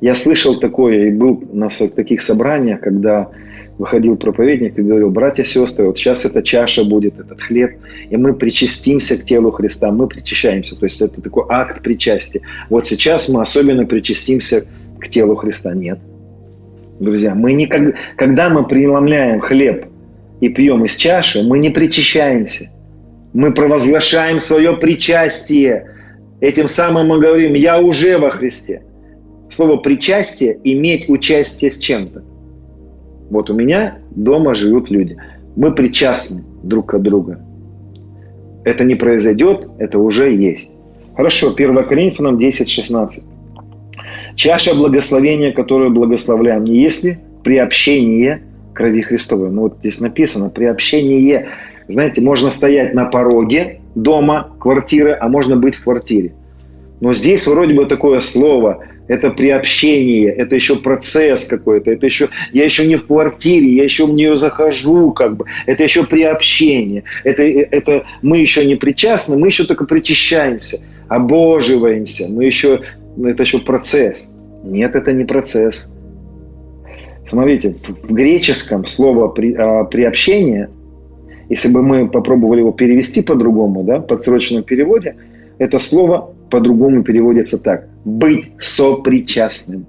я слышал такое и был на таких собраниях, когда выходил проповедник и говорил, братья и сестры, вот сейчас эта чаша будет, этот хлеб, и мы причастимся к телу Христа, мы причащаемся, то есть это такой акт причастия. Вот сейчас мы особенно причастимся к телу Христа. Нет. Друзья, мы никогда, когда мы преломляем хлеб и пьем из чаши, мы не причащаемся. Мы провозглашаем свое причастие. Этим самым мы говорим, я уже во Христе. Слово причастие – иметь участие с чем-то. Вот у меня дома живут люди. Мы причастны друг к другу. Это не произойдет, это уже есть. Хорошо, 1 Коринфянам 10, 16. Чаша благословения, которую благословляем, не если приобщение крови Христовой. Ну вот здесь написано приобщение. Знаете, можно стоять на пороге дома, квартиры, а можно быть в квартире. Но здесь вроде бы такое слово – это приобщение, это еще процесс какой-то, это еще, я еще не в квартире, я еще в нее захожу, как бы, это еще приобщение, это, это мы еще не причастны, мы еще только причащаемся, обоживаемся, мы еще, это еще процесс. Нет, это не процесс. Смотрите, в греческом слово при, а, приобщение если бы мы попробовали его перевести по-другому, да, в подсрочном переводе, это слово по-другому переводится так. Быть сопричастным.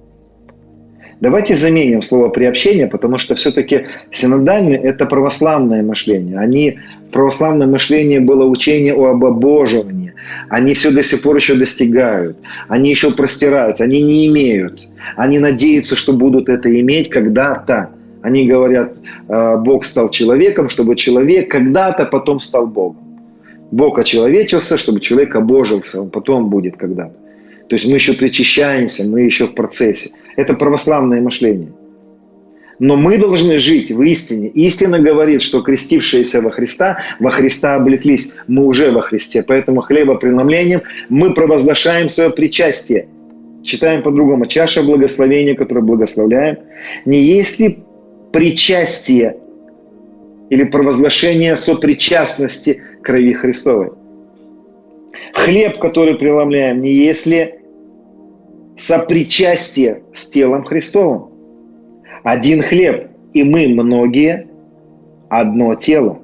Давайте заменим слово приобщение, потому что все-таки синодальные – это православное мышление. Они, православное мышление было учение о обоживании. Они все до сих пор еще достигают. Они еще простираются. Они не имеют. Они надеются, что будут это иметь когда-то. Они говорят, «Э, Бог стал человеком, чтобы человек когда-то потом стал Богом. Бог очеловечился, чтобы человек обожился, он потом будет когда-то. То есть мы еще причащаемся, мы еще в процессе. Это православное мышление. Но мы должны жить в истине. Истина говорит, что крестившиеся во Христа, во Христа облеклись. Мы уже во Христе. Поэтому хлебопреломлением мы провозглашаем свое причастие. Читаем по-другому. Чаша благословения, которую благословляем, не есть ли причастие или провозглашение сопричастности крови Христовой. Хлеб, который преломляем, не есть ли сопричастие с телом Христовым. Один хлеб, и мы многие одно тело.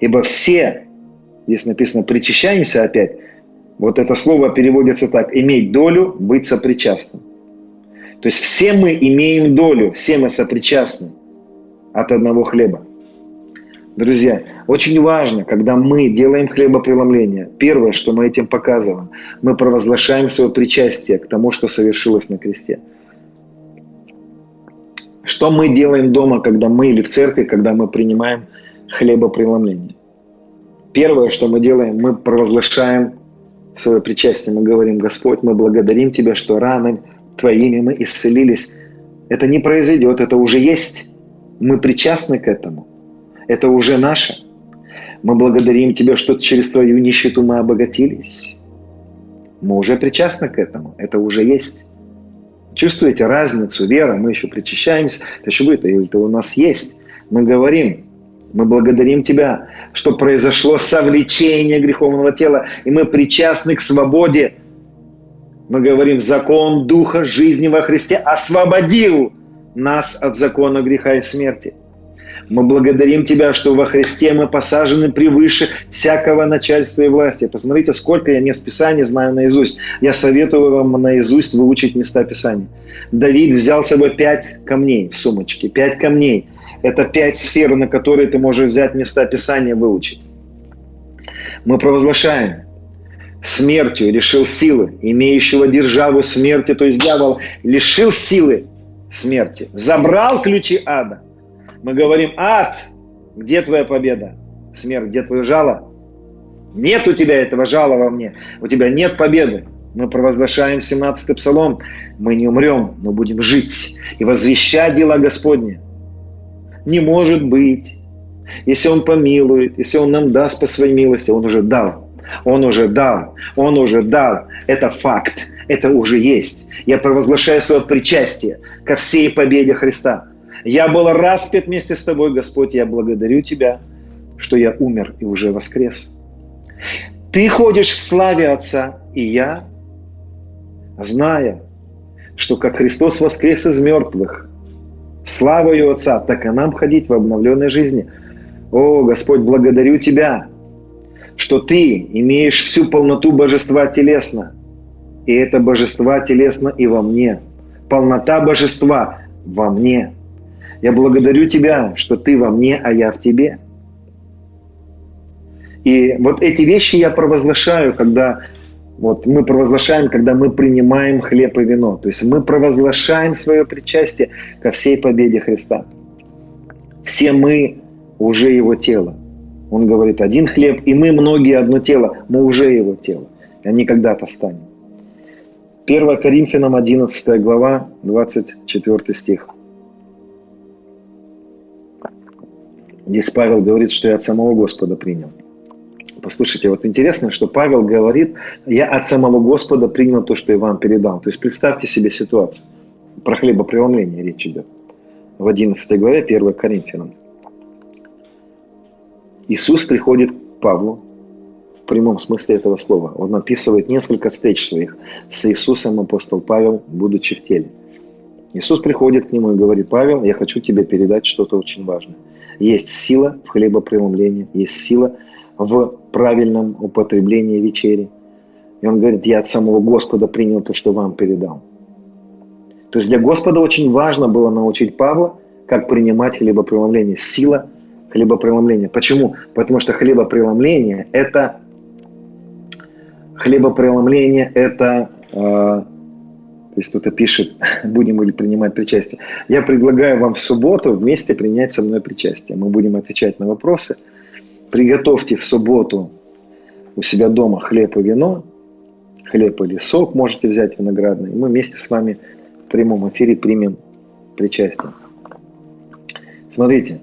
Ибо все, здесь написано, причащаемся опять, вот это слово переводится так, иметь долю, быть сопричастным. То есть все мы имеем долю, все мы сопричастны от одного хлеба. Друзья, очень важно, когда мы делаем хлебопреломление, первое, что мы этим показываем, мы провозглашаем свое причастие к тому, что совершилось на кресте. Что мы делаем дома, когда мы или в церкви, когда мы принимаем хлебопреломление? Первое, что мы делаем, мы провозглашаем свое причастие. Мы говорим, Господь, мы благодарим Тебя, что ранами Твоими мы исцелились. Это не произойдет, это уже есть. Мы причастны к этому. Это уже наше. Мы благодарим Тебя, что через Твою нищету мы обогатились. Мы уже причастны к этому. Это уже есть. Чувствуете разницу? Вера, мы еще причащаемся. Что это? Это у нас есть. Мы говорим, мы благодарим Тебя, что произошло совлечение греховного тела, и мы причастны к свободе. Мы говорим, закон Духа жизни во Христе освободил нас от закона греха и смерти. Мы благодарим Тебя, что во Христе мы посажены превыше всякого начальства и власти. Посмотрите, сколько я мест Писания знаю наизусть. Я советую вам наизусть выучить места Писания. Давид взял с собой пять камней в сумочке. Пять камней. Это пять сфер, на которые ты можешь взять места Писания выучить. Мы провозглашаем, смертью лишил силы, имеющего державу смерти, то есть дьявол лишил силы смерти, забрал ключи ада – мы говорим, ад, где твоя победа? Смерть, где твое жало? Нет у тебя этого жала во мне. У тебя нет победы. Мы провозглашаем 17-й псалом. Мы не умрем, мы будем жить и возвещать дела Господне. Не может быть. Если Он помилует, если Он нам даст по своей милости, Он уже дал. Он уже дал. Он уже дал. Это факт. Это уже есть. Я провозглашаю свое причастие ко всей победе Христа. Я был распят вместе с тобой, Господь, я благодарю Тебя, что я умер и уже воскрес. Ты ходишь в славе Отца, и я, зная, что как Христос воскрес из мертвых, славою Отца, так и нам ходить в обновленной жизни. О, Господь, благодарю Тебя, что Ты имеешь всю полноту божества телесно, и это божество телесно и во мне. Полнота божества во мне – я благодарю Тебя, что Ты во мне, а я в Тебе. И вот эти вещи я провозглашаю, когда вот мы провозглашаем, когда мы принимаем хлеб и вино. То есть мы провозглашаем свое причастие ко всей победе Христа. Все мы уже Его тело. Он говорит, один хлеб, и мы многие одно тело. Мы уже Его тело. И они когда-то станем. 1 Коринфянам 11 глава, 24 стих. Здесь Павел говорит, что я от самого Господа принял. Послушайте, вот интересно, что Павел говорит, я от самого Господа принял то, что я вам передал. То есть представьте себе ситуацию. Про хлебопреломление речь идет. В 11 главе 1 Коринфянам. Иисус приходит к Павлу прямом смысле этого слова. Он описывает несколько встреч своих с Иисусом, апостол Павел, будучи в теле. Иисус приходит к нему и говорит, Павел, я хочу тебе передать что-то очень важное. есть сила в хлебопреломлении, есть сила в правильном употреблении вечери. И он говорит, я от самого Господа принял то, что вам передал. То есть для Господа очень важно было научить Павла, как принимать хлебопреломление. Сила хлебопреломления. Почему? Потому что хлебопреломление – это хлебопреломление – это э, то есть кто-то пишет, будем ли принимать причастие. Я предлагаю вам в субботу вместе принять со мной причастие. Мы будем отвечать на вопросы. Приготовьте в субботу у себя дома хлеб и вино, хлеб или сок можете взять виноградный. Мы вместе с вами в прямом эфире примем причастие. Смотрите,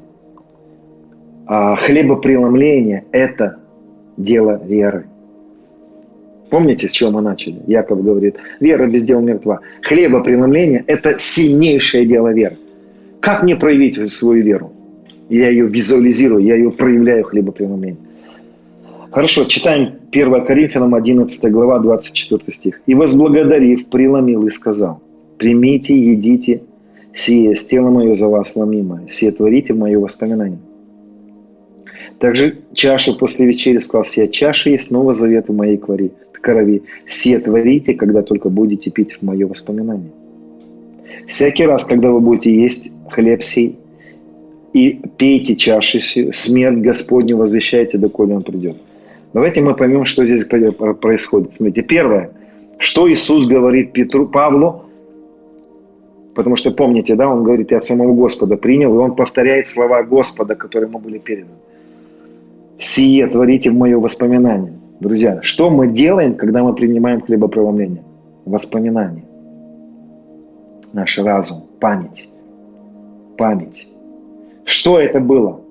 а хлебопреломление – это дело веры. Помните, с чего мы начали? Яков говорит, вера без дел мертва. Хлебопреломление – это сильнейшее дело веры. Как мне проявить свою веру? Я ее визуализирую, я ее проявляю хлебопреломление. Хорошо, читаем 1 Коринфянам 11 глава 24 стих. «И возблагодарив, преломил и сказал, примите, едите, сие с тело мое за вас ломимое, сие творите в мое воспоминание». Также чашу после вечери сказал, сия чаша есть новый завет в моей крови крови. Все творите, когда только будете пить в мое воспоминание. Всякий раз, когда вы будете есть хлеб сей и пейте чаши сию, смерть Господню возвещайте, доколе Он придет. Давайте мы поймем, что здесь происходит. Смотрите, первое, что Иисус говорит Петру, Павлу, потому что помните, да, он говорит, я от самого Господа принял, и он повторяет слова Господа, которые ему были переданы. «Сие творите в мое воспоминание». Друзья, что мы делаем, когда мы принимаем хлебопреломление? Воспоминания. Наш разум, память. Память. Что это было?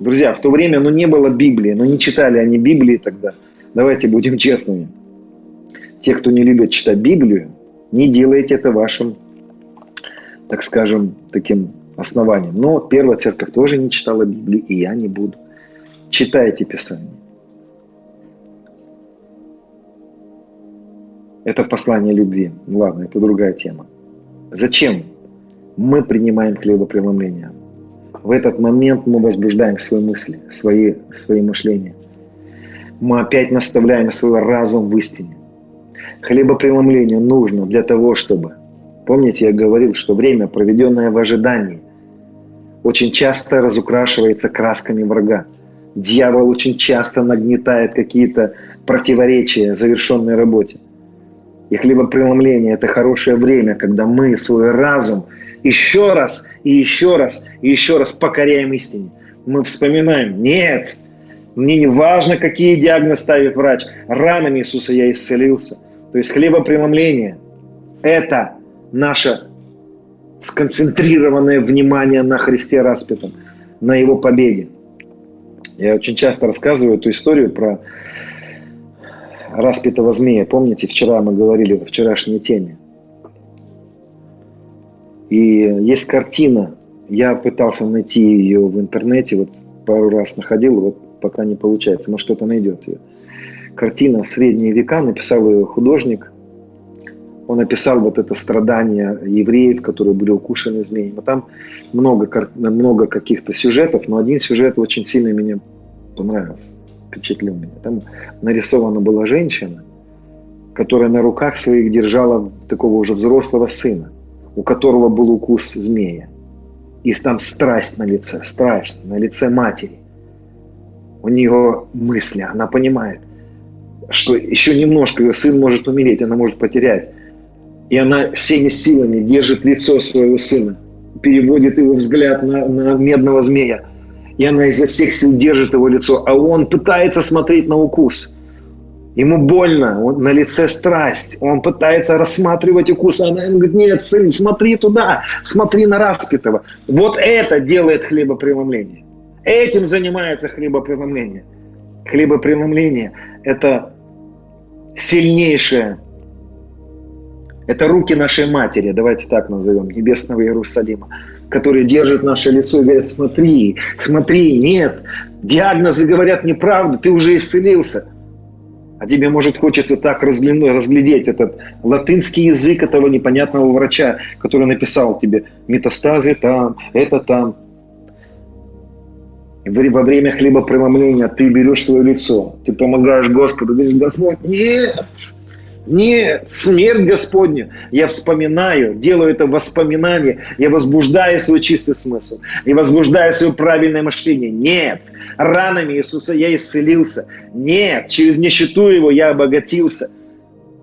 Друзья, в то время ну, не было Библии, ну, не читали они Библии тогда. Давайте будем честными. Те, кто не любит читать Библию, не делайте это вашим, так скажем, таким основанием. Но Первая Церковь тоже не читала Библию, и я не буду. Читайте Писание. Это послание любви. Ну ладно, это другая тема. Зачем мы принимаем хлебопреломление? В этот момент мы возбуждаем свои мысли, свои, свои мышления. Мы опять наставляем свой разум в истине. Хлебопреломление нужно для того, чтобы... Помните, я говорил, что время, проведенное в ожидании, очень часто разукрашивается красками врага. Дьявол очень часто нагнетает какие-то противоречия завершенной работе – и хлебопреломление – это хорошее время, когда мы свой разум еще раз и еще раз и еще раз покоряем истине. Мы вспоминаем, нет, мне не важно, какие диагнозы ставит врач. Ранами Иисуса я исцелился. То есть хлебопреломление – это наше сконцентрированное внимание на Христе распятом, на Его победе. Я очень часто рассказываю эту историю про распятого змея. Помните, вчера мы говорили во вчерашней теме. И есть картина. Я пытался найти ее в интернете, вот пару раз находил, вот пока не получается. Может, кто-то найдет ее. Картина «Средние века», написал ее художник. Он описал вот это страдание евреев, которые были укушены змеем. А там много, много каких-то сюжетов, но один сюжет очень сильно меня понравился впечатлил меня. Там нарисована была женщина, которая на руках своих держала такого уже взрослого сына, у которого был укус змея. И там страсть на лице, страсть на лице матери. У нее мысли, она понимает, что еще немножко ее сын может умереть, она может потерять. И она всеми силами держит лицо своего сына, переводит его взгляд на, на медного змея – и она изо всех сил держит его лицо, а он пытается смотреть на укус. Ему больно, он, на лице страсть, он пытается рассматривать укус, а она ему говорит, нет, сын, смотри туда, смотри на распятого. Вот это делает хлебопреломление. Этим занимается хлебопреломление. Хлебопреломление – это сильнейшее, это руки нашей матери, давайте так назовем, небесного Иерусалима которые держат наше лицо и говорят, смотри, смотри, нет, диагнозы говорят неправду, ты уже исцелился. А тебе, может, хочется так разглядеть этот латынский язык этого непонятного врача, который написал тебе метастазы там, это там. во время хлебопреломления ты берешь свое лицо, ты помогаешь Господу, говоришь, Господь, нет, нет, смерть Господня. Я вспоминаю, делаю это воспоминание, я возбуждаю свой чистый смысл, я возбуждаю свое правильное мышление. Нет, ранами Иисуса я исцелился. Нет, через нищету Его я обогатился.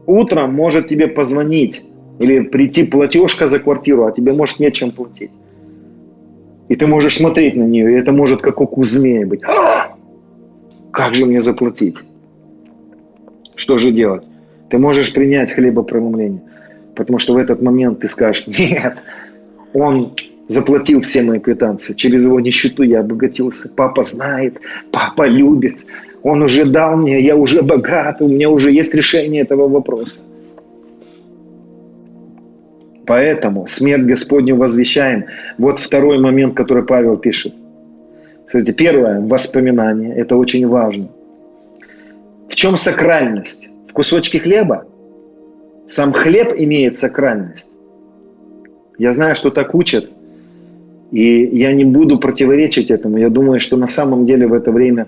Утром может тебе позвонить или прийти платежка за квартиру, а тебе может нечем платить. И ты можешь смотреть на нее, и это может как укус змея быть. А! Как же мне заплатить? Что же делать? Ты можешь принять хлебопреломление, потому что в этот момент ты скажешь, нет, он заплатил все мои квитанции, через его нищету я обогатился, папа знает, папа любит, он уже дал мне, я уже богат, у меня уже есть решение этого вопроса. Поэтому смерть Господню возвещаем. Вот второй момент, который Павел пишет. Смотрите, первое – воспоминание. Это очень важно. В чем сакральность? В кусочке хлеба? Сам хлеб имеет сакральность. Я знаю, что так учат, и я не буду противоречить этому. Я думаю, что на самом деле в это время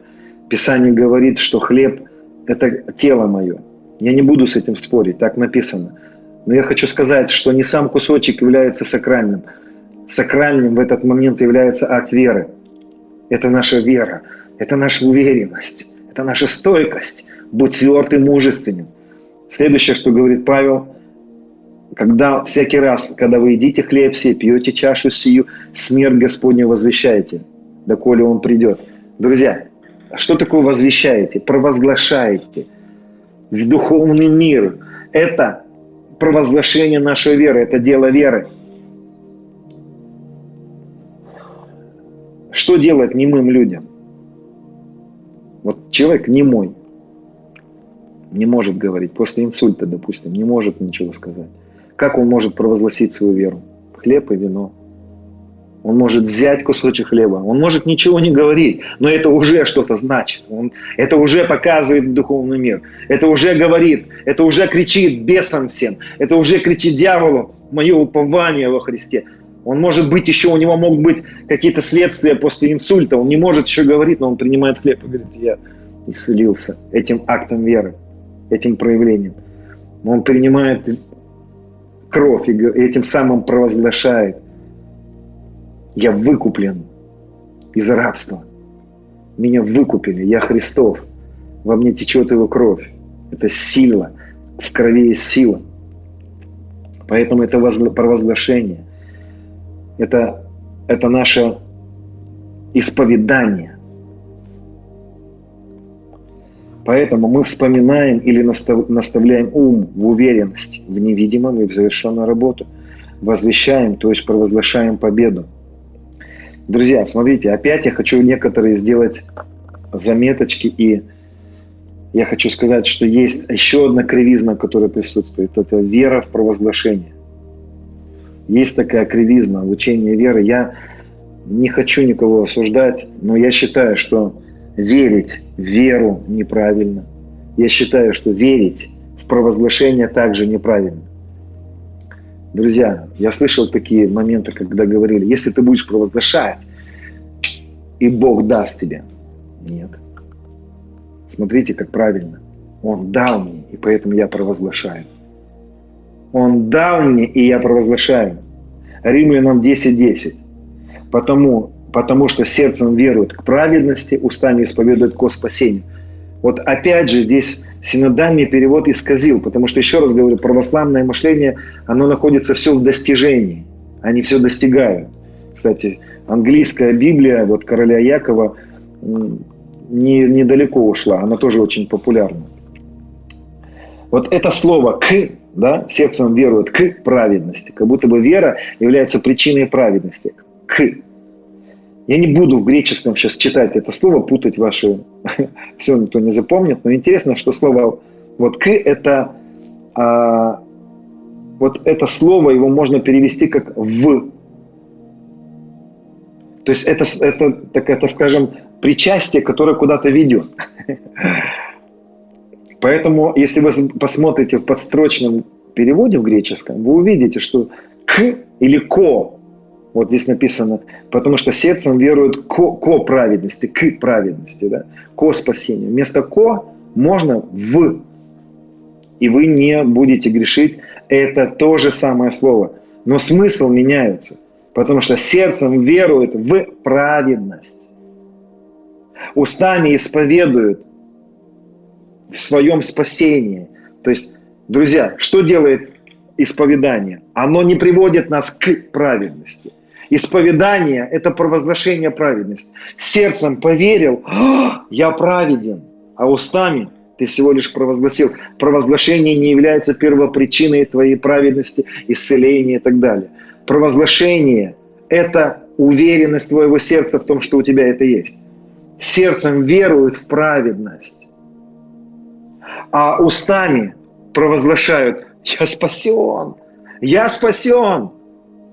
Писание говорит, что хлеб – это тело мое. Я не буду с этим спорить, так написано. Но я хочу сказать, что не сам кусочек является сакральным. Сакральным в этот момент является акт веры. Это наша вера, это наша уверенность, это наша стойкость. Будь тверд и мужественным. Следующее, что говорит Павел, когда всякий раз, когда вы едите хлеб все, пьете чашу сию, смерть Господню возвещаете, доколе Он придет. Друзья, что такое возвещаете? Провозглашаете в духовный мир. Это провозглашение нашей веры, это дело веры. Что делать немым людям? Вот человек немой, не может говорить, после инсульта, допустим, не может ничего сказать. Как он может провозгласить свою веру? Хлеб и вино – он может взять кусочек хлеба, он может ничего не говорить, но это уже что-то значит. Он, это уже показывает духовный мир. Это уже говорит, это уже кричит бесам всем, это уже кричит дьяволу, мое упование во Христе. Он может быть еще, у него могут быть какие-то следствия после инсульта, он не может еще говорить, но он принимает хлеб и говорит, я исцелился этим актом веры, этим проявлением. Он принимает кровь и этим самым провозглашает – я выкуплен из рабства. Меня выкупили, я Христов. Во мне течет его кровь. Это сила. В крови есть сила. Поэтому это провозглашение. Это, это наше исповедание. Поэтому мы вспоминаем или наставляем ум в уверенность в невидимом и в завершенную работу. Возвещаем, то есть провозглашаем победу. Друзья, смотрите, опять я хочу некоторые сделать заметочки, и я хочу сказать, что есть еще одна кривизна, которая присутствует. Это вера в провозглашение. Есть такая кривизна, учение веры. Я не хочу никого осуждать, но я считаю, что верить в веру неправильно. Я считаю, что верить в провозглашение также неправильно. Друзья, я слышал такие моменты, когда говорили, если ты будешь провозглашать, и Бог даст тебе. Нет. Смотрите, как правильно. Он дал мне, и поэтому я провозглашаю. Он дал мне, и я провозглашаю. Римлянам 10.10. 10. Потому, потому что сердцем веруют к праведности, устами исповедуют к спасению. Вот опять же здесь синодальный перевод исказил, потому что, еще раз говорю, православное мышление, оно находится все в достижении. Они все достигают. Кстати, английская Библия, вот короля Якова, не, недалеко ушла, она тоже очень популярна. Вот это слово «к», да, сердцем верует к праведности, как будто бы вера является причиной праведности. К. Я не буду в греческом сейчас читать это слово, путать ваши... Все никто не запомнит, но интересно, что слово вот «к» — это... А, вот это слово, его можно перевести как «в». То есть это, это, так это, скажем, причастие, которое куда-то ведет. Поэтому, если вы посмотрите в подстрочном переводе в греческом, вы увидите, что «к» или «ко» Вот здесь написано, потому что сердцем веруют ко, ко праведности, к праведности, да, ко спасению. Вместо ко можно в, и вы не будете грешить. Это то же самое слово, но смысл меняется, потому что сердцем веруют в праведность. Устами исповедуют в своем спасении. То есть, друзья, что делает исповедание? Оно не приводит нас к праведности. Исповедание – это провозглашение праведности. Сердцем поверил, «А, я праведен, а устами ты всего лишь провозгласил. Провозглашение не является первопричиной твоей праведности, исцеления и так далее. Провозглашение – это уверенность твоего сердца в том, что у тебя это есть. Сердцем веруют в праведность, а устами провозглашают «Я спасен! Я спасен!»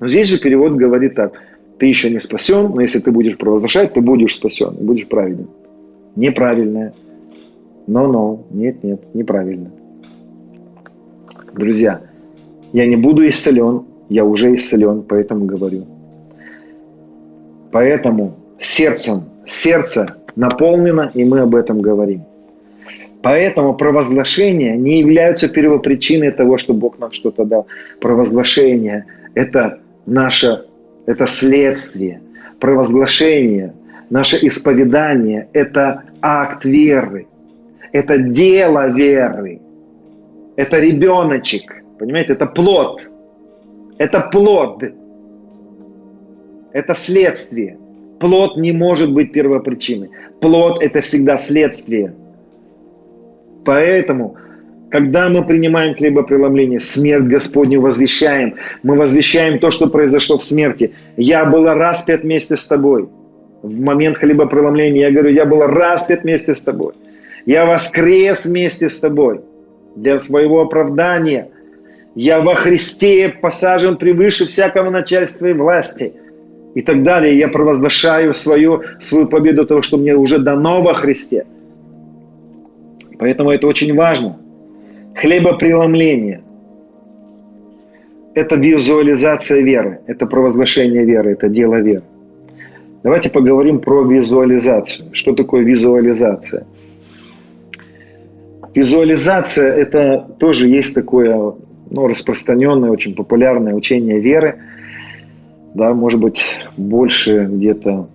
Но здесь же перевод говорит так. Ты еще не спасен, но если ты будешь провозглашать, ты будешь спасен, будешь праведен. Неправильное. Но-но, нет-нет, неправильно. Друзья, я не буду исцелен, я уже исцелен, поэтому говорю. Поэтому сердцем, сердце наполнено, и мы об этом говорим. Поэтому провозглашения не являются первопричиной того, что Бог нам что-то дал. Провозглашение – это наше, это следствие. Провозглашение, наше исповедание – это акт веры. Это дело веры. Это ребеночек. Понимаете, это плод. Это плод. Это следствие. Плод не может быть первопричиной. Плод – это всегда следствие. Поэтому – когда мы принимаем хлебопреломление, смерть Господню возвещаем. Мы возвещаем то, что произошло в смерти. Я был распят вместе с тобой. В момент хлебопреломления я говорю, я был распят вместе с тобой. Я воскрес вместе с тобой для своего оправдания. Я во Христе посажен превыше всякого начальства и власти. И так далее. Я провозглашаю свою, свою победу того, что мне уже дано во Христе. Поэтому это очень важно – Хлебопреломление – это визуализация веры, это провозглашение веры, это дело веры. Давайте поговорим про визуализацию. Что такое визуализация? Визуализация – это тоже есть такое ну, распространенное, очень популярное учение веры. Да, может быть, больше где-то,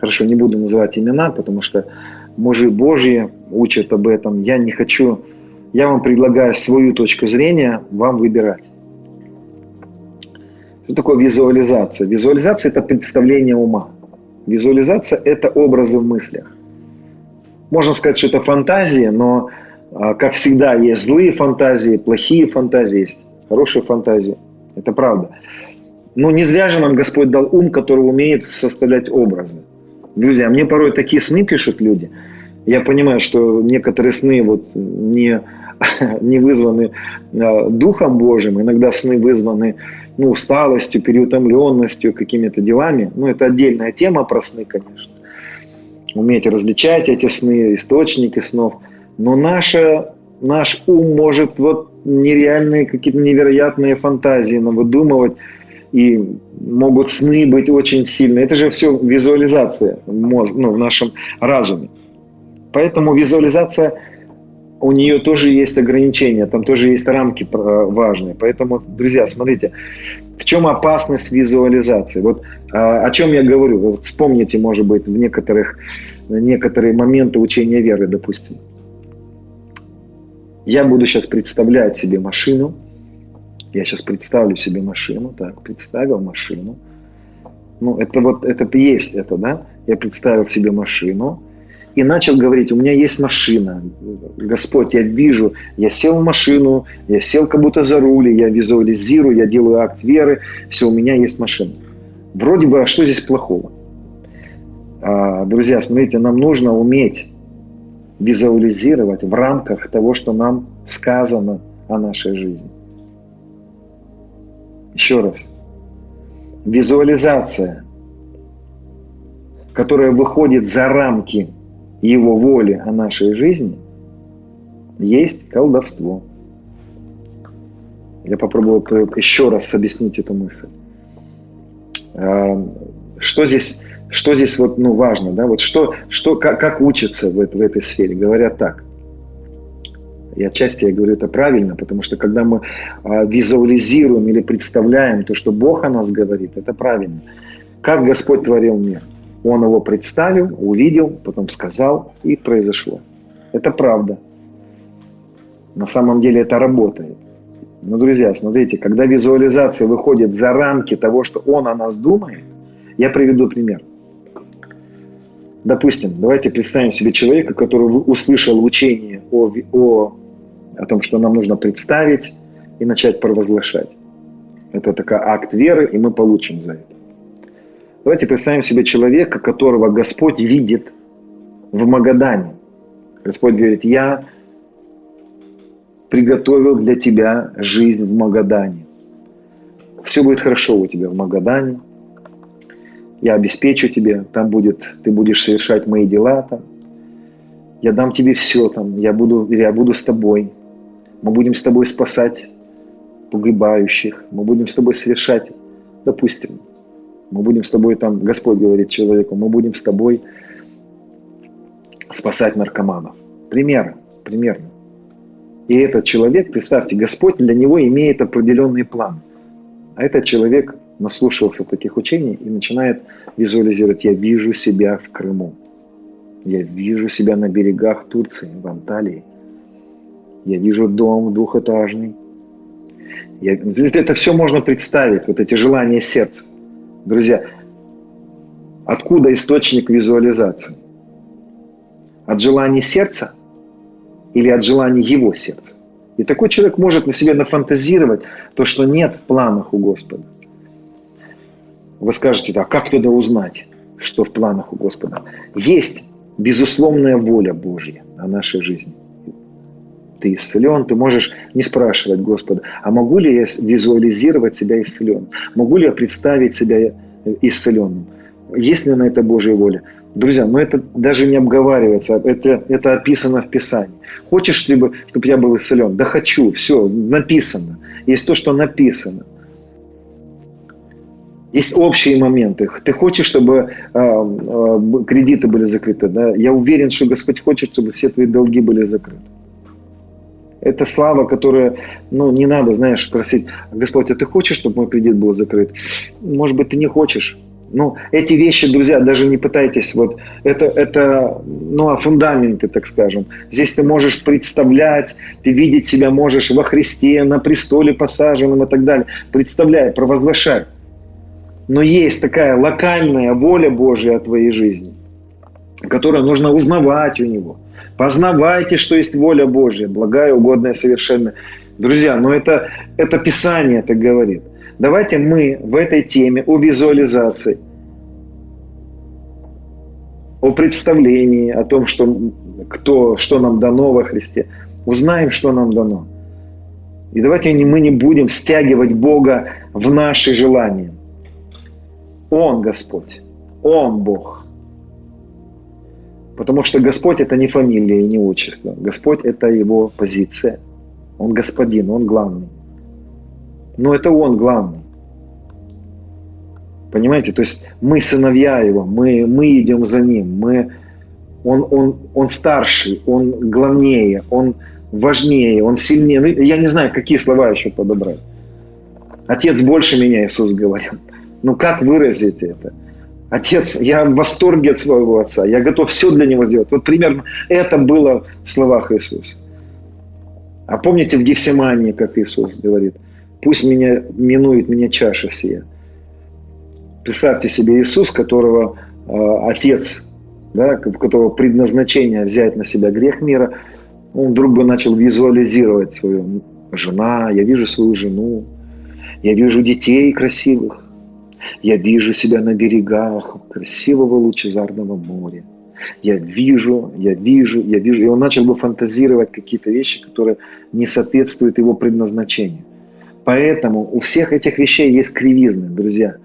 хорошо, не буду называть имена, потому что мужи Божьи учат об этом. Я не хочу я вам предлагаю свою точку зрения, вам выбирать. Что такое визуализация? Визуализация – это представление ума. Визуализация – это образы в мыслях. Можно сказать, что это фантазия, но, а, как всегда, есть злые фантазии, плохие фантазии, есть хорошие фантазии. Это правда. Но не зря же нам Господь дал ум, который умеет составлять образы. Друзья, мне порой такие сны пишут люди. Я понимаю, что некоторые сны вот не не вызваны а, Духом Божьим, иногда сны вызваны ну, усталостью, переутомленностью, какими-то делами. Ну, это отдельная тема про сны, конечно. Уметь различать эти сны, источники снов. Но наша, наш ум может вот нереальные, какие-то невероятные фантазии выдумывать, и могут сны быть очень сильные. Это же все визуализация мозг, ну, в нашем разуме. Поэтому визуализация у нее тоже есть ограничения, там тоже есть рамки э, важные. Поэтому, друзья, смотрите, в чем опасность визуализации? Вот э, о чем я говорю. Вот вспомните, может быть, в некоторых некоторые моменты учения веры, допустим. Я буду сейчас представлять себе машину. Я сейчас представлю себе машину. Так, представил машину. Ну, это вот, это есть это, да? Я представил себе машину и начал говорить, у меня есть машина, Господь, я вижу, я сел в машину, я сел как будто за руль, я визуализирую, я делаю акт веры, все, у меня есть машина. Вроде бы, а что здесь плохого? А, друзья, смотрите, нам нужно уметь визуализировать в рамках того, что нам сказано о нашей жизни. Еще раз. Визуализация, которая выходит за рамки его воли о нашей жизни, есть колдовство. Я попробую еще раз объяснить эту мысль. А, что здесь, что здесь вот, ну, важно, да, вот что, что, как, как учатся в, в этой сфере? Говорят так. И отчасти я говорю это правильно, потому что когда мы а, визуализируем или представляем то, что Бог о нас говорит, это правильно. Как Господь творил мир? Он его представил, увидел, потом сказал, и произошло. Это правда. На самом деле это работает. Но, друзья, смотрите, когда визуализация выходит за рамки того, что он о нас думает, я приведу пример. Допустим, давайте представим себе человека, который услышал учение о, о, о том, что нам нужно представить и начать провозглашать. Это такой акт веры, и мы получим за это. Давайте представим себе человека, которого Господь видит в Магадане. Господь говорит, я приготовил для тебя жизнь в Магадане. Все будет хорошо у тебя в Магадане. Я обеспечу тебе, там будет, ты будешь совершать мои дела там. Я дам тебе все там, я буду, я буду с тобой. Мы будем с тобой спасать погибающих. Мы будем с тобой совершать, допустим, мы будем с тобой там, Господь говорит человеку, мы будем с тобой спасать наркоманов. Пример, примерно. И этот человек, представьте, Господь для него имеет определенный план. А этот человек наслушался таких учений и начинает визуализировать, я вижу себя в Крыму. Я вижу себя на берегах Турции, в Анталии. Я вижу дом двухэтажный. Я, это все можно представить, вот эти желания сердца. Друзья, откуда источник визуализации? От желания сердца или от желания его сердца? И такой человек может на себе нафантазировать то, что нет в планах у Господа. Вы скажете, а как тогда узнать, что в планах у Господа? Есть безусловная воля Божья о нашей жизни. Ты исцелен, ты можешь не спрашивать Господа, а могу ли я визуализировать себя исцеленным? Могу ли я представить себя исцеленным? Есть ли на это Божья воля? Друзья, но это даже не обговаривается, это, это описано в Писании. Хочешь, чтобы, чтобы я был исцелен? Да хочу, все, написано. Есть то, что написано. Есть общие моменты. Ты хочешь, чтобы э, э, кредиты были закрыты? Да? Я уверен, что Господь хочет, чтобы все твои долги были закрыты. Это слава, которая, ну, не надо, знаешь, просить, Господь, а ты хочешь, чтобы мой кредит был закрыт? Может быть, ты не хочешь. Ну, эти вещи, друзья, даже не пытайтесь, вот, это, это, ну, а фундаменты, так скажем. Здесь ты можешь представлять, ты видеть себя можешь во Христе, на престоле посаженном и так далее. Представляй, провозглашай. Но есть такая локальная воля Божья о твоей жизни, которую нужно узнавать у Него – Познавайте, что есть воля Божья, благая, угодная, совершенная. Друзья, но это, это Писание так говорит. Давайте мы в этой теме о визуализации, о представлении, о том, что, кто, что нам дано во Христе, узнаем, что нам дано. И давайте мы не будем стягивать Бога в наши желания. Он Господь, Он Бог. Потому что Господь это не фамилия и не отчество. Господь это его позиция. Он господин, он главный. Но это он главный. Понимаете? То есть мы сыновья его, мы, мы идем за ним, мы, он, он, он старший, он главнее, он важнее, он сильнее. Ну, я не знаю, какие слова еще подобрать. Отец больше меня, Иисус говорил. Ну как выразить это? Отец, я в восторге от своего отца, я готов все для него сделать. Вот примерно это было в словах Иисуса. А помните в Гефсимании, как Иисус говорит, пусть меня минует меня чаша сия. Представьте себе Иисус, которого э, отец, да, которого предназначение взять на себя грех мира, он вдруг бы начал визуализировать свою жена, я вижу свою жену, я вижу детей красивых, я вижу себя на берегах красивого лучезарного моря. Я вижу, я вижу, я вижу. И он начал бы фантазировать какие-то вещи, которые не соответствуют его предназначению. Поэтому у всех этих вещей есть кривизны, друзья.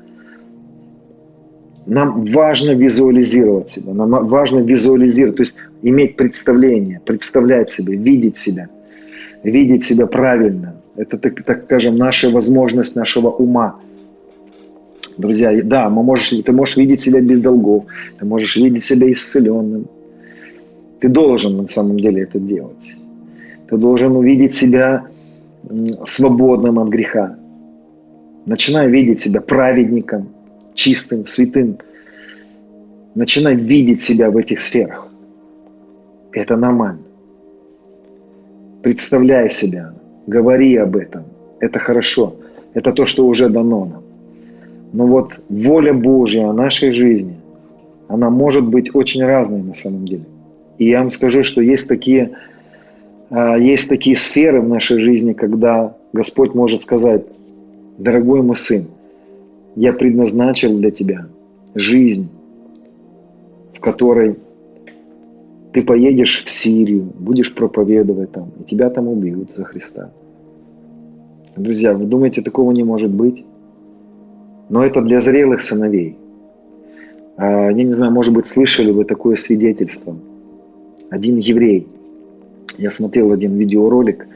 Нам важно визуализировать себя, нам важно визуализировать, то есть иметь представление, представлять себя, видеть себя, видеть себя правильно. Это, так, так скажем, наша возможность нашего ума – Друзья, да, мы можешь, ты можешь видеть себя без долгов, ты можешь видеть себя исцеленным. Ты должен на самом деле это делать. Ты должен увидеть себя свободным от греха. Начинай видеть себя праведником, чистым, святым. Начинай видеть себя в этих сферах. Это нормально. Представляй себя, говори об этом. Это хорошо. Это то, что уже дано нам. Но вот воля Божья о нашей жизни, она может быть очень разной на самом деле. И я вам скажу, что есть такие, а, есть такие сферы в нашей жизни, когда Господь может сказать, дорогой мой сын, я предназначил для тебя жизнь, в которой ты поедешь в Сирию, будешь проповедовать там, и тебя там убьют за Христа. Друзья, вы думаете, такого не может быть? Но это для зрелых сыновей. А, я не знаю, может быть, слышали вы такое свидетельство. Один еврей, я смотрел один видеоролик,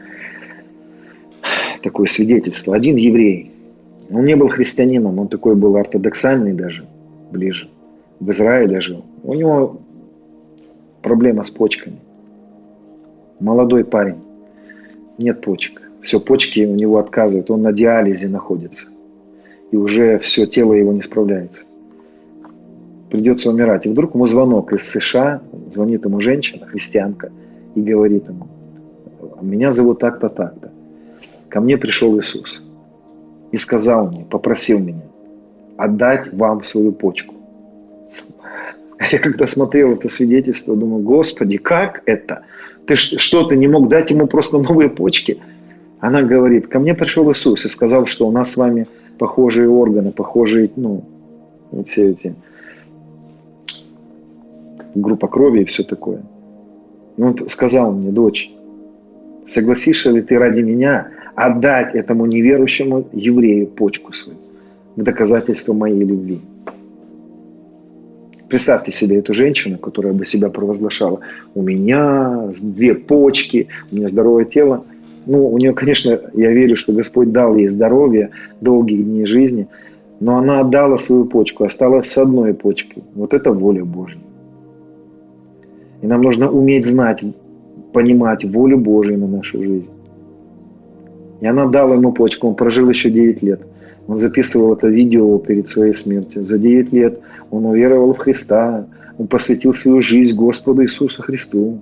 такое свидетельство. Один еврей, он не был христианином, он такой был ортодоксальный даже, ближе. В Израиле жил. У него проблема с почками. Молодой парень, нет почек. Все, почки у него отказывают, он на диализе находится. И уже все, тело его не справляется. Придется умирать. И вдруг ему звонок из США, звонит ему женщина, христианка, и говорит ему, меня зовут так-то, так-то. Ко мне пришел Иисус и сказал мне, попросил меня отдать вам свою почку. Я когда смотрел это свидетельство, думаю, Господи, как это? Ты что, ты не мог дать ему просто новые почки? Она говорит, ко мне пришел Иисус и сказал, что у нас с вами похожие органы, похожие, ну, вот все эти группа крови и все такое. И он сказал мне, дочь, согласишься ли ты ради меня отдать этому неверующему еврею почку свою в доказательство моей любви? Представьте себе эту женщину, которая бы себя провозглашала. У меня две почки, у меня здоровое тело. Ну, у нее, конечно, я верю, что Господь дал ей здоровье, долгие дни жизни, но она отдала свою почку, осталась с одной почкой. Вот это воля Божья. И нам нужно уметь знать, понимать волю Божию на нашу жизнь. И она дала ему почку, он прожил еще 9 лет. Он записывал это видео перед своей смертью. За 9 лет он уверовал в Христа, он посвятил свою жизнь Господу Иисусу Христу.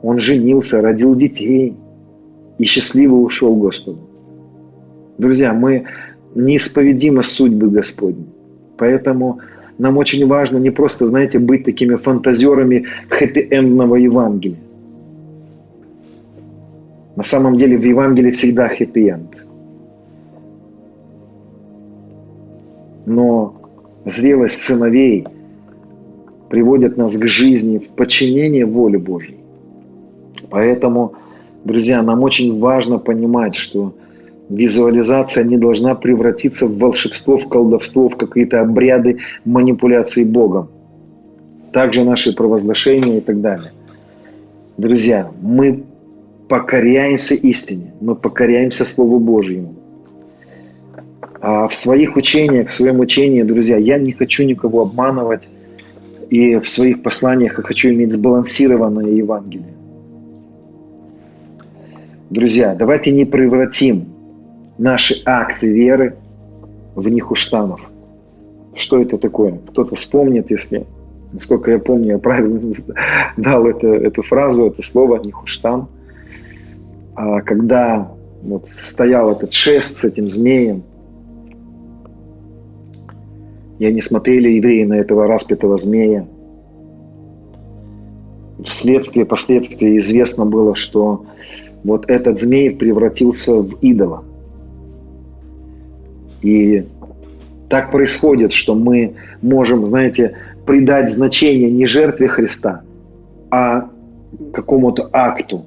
Он женился, родил детей и счастливо ушел Господу. Друзья, мы неисповедимы судьбы Господни. Поэтому нам очень важно не просто, знаете, быть такими фантазерами хэппи-эндного Евангелия. На самом деле в Евангелии всегда хэппи-энд. Но зрелость сыновей приводит нас к жизни в подчинении воле Божьей. Поэтому, друзья, нам очень важно понимать, что визуализация не должна превратиться в волшебство, в колдовство, в какие-то обряды манипуляции Богом. Также наши провозглашения и так далее. Друзья, мы покоряемся истине, мы покоряемся Слову Божьему. А в своих учениях, в своем учении, друзья, я не хочу никого обманывать, и в своих посланиях я хочу иметь сбалансированное Евангелие. Друзья, давайте не превратим наши акты веры в них уштанов. Что это такое? Кто-то вспомнит, если, насколько я помню, я правильно дал это, эту фразу, это слово «нихуштан». А когда вот стоял этот шест с этим змеем, и они смотрели, евреи, на этого распятого змея. Вследствие, последствия известно было, что вот этот змей превратился в идола. И так происходит, что мы можем, знаете, придать значение не жертве Христа, а какому-то акту.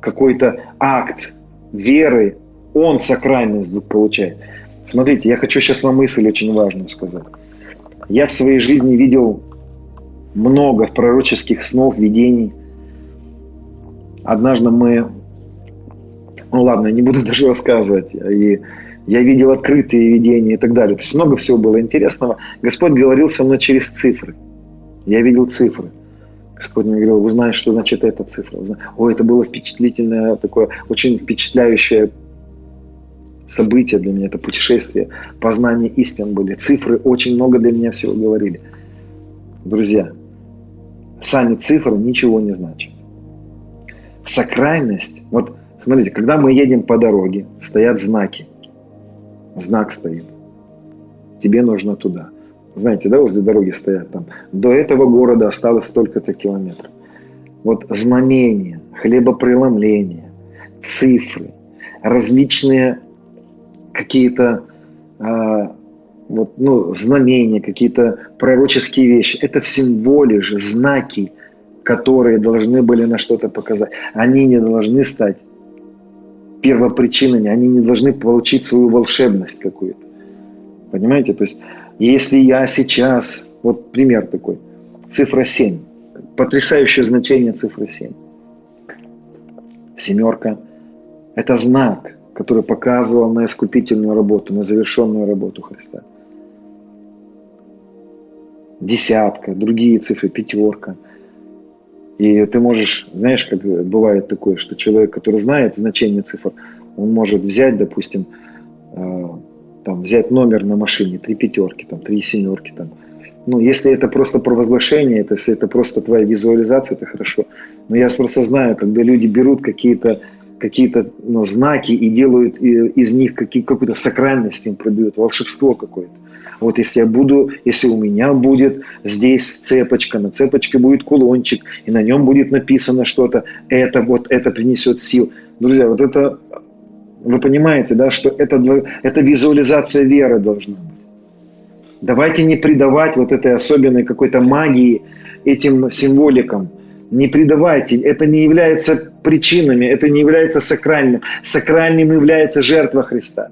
Какой-то акт веры, он сакральность получает. Смотрите, я хочу сейчас вам мысль очень важную сказать. Я в своей жизни видел много пророческих снов, видений. Однажды мы, ну ладно, не буду даже рассказывать, и Я видел открытые видения и так далее. То есть много всего было интересного. Господь говорил со мной через цифры. Я видел цифры. Господь мне говорил, узнаешь, что значит эта цифра. О, это было впечатлительное, такое очень впечатляющее событие для меня, это путешествие, познание истин были. Цифры очень много для меня всего говорили. Друзья, сами цифры ничего не значат. Сакральность, вот смотрите, когда мы едем по дороге, стоят знаки. Знак стоит. Тебе нужно туда. Знаете, да, возле дороги стоят там. До этого города осталось столько-то километров. Вот знамения, хлебопреломления, цифры, различные какие-то э, вот, ну, знамения, какие-то пророческие вещи. Это в же, знаки, которые должны были на что-то показать. Они не должны стать первопричинами, они не должны получить свою волшебность какую-то. Понимаете? То есть, если я сейчас, вот пример такой, цифра 7, потрясающее значение цифры 7. Семерка – это знак, который показывал на искупительную работу, на завершенную работу Христа. Десятка, другие цифры, пятерка. И ты можешь, знаешь, как бывает такое, что человек, который знает значение цифр, он может взять, допустим, э, там, взять номер на машине, три пятерки, там, три семерки, там. Ну, если это просто провозглашение, это, если это просто твоя визуализация, это хорошо. Но я просто знаю, когда люди берут какие-то какие-то ну, знаки и делают из них какие, какую-то сакральность им придают, волшебство какое-то. Вот если я буду, если у меня будет здесь цепочка, на цепочке будет кулончик, и на нем будет написано что-то, это вот это принесет сил. Друзья, вот это, вы понимаете, да, что это, это визуализация веры должна быть. Давайте не придавать вот этой особенной какой-то магии этим символикам. Не придавайте, это не является причинами, это не является сакральным. Сакральным является жертва Христа.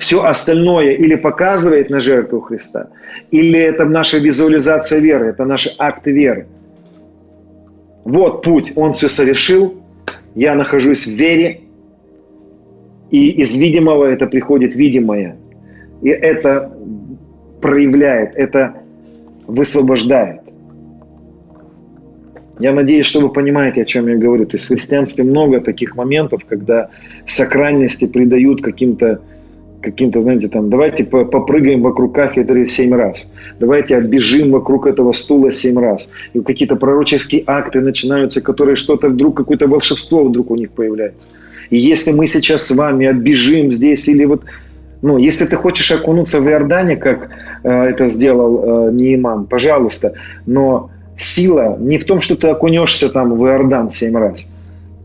Все остальное или показывает на жертву Христа, или это наша визуализация веры, это наши акты веры. Вот путь, Он все совершил, я нахожусь в вере, и из видимого это приходит видимое. И это проявляет, это высвобождает. Я надеюсь, что вы понимаете, о чем я говорю. То есть в христианстве много таких моментов, когда сакральности придают каким-то каким-то, знаете, там, давайте попрыгаем вокруг кафедры семь раз, давайте оббежим вокруг этого стула семь раз. И какие-то пророческие акты начинаются, которые что-то вдруг, какое-то волшебство вдруг у них появляется. И если мы сейчас с вами оббежим здесь или вот ну, если ты хочешь окунуться в Иордане, как э, это сделал э, Нейман, пожалуйста, но сила не в том, что ты окунешься там в Иордан семь раз,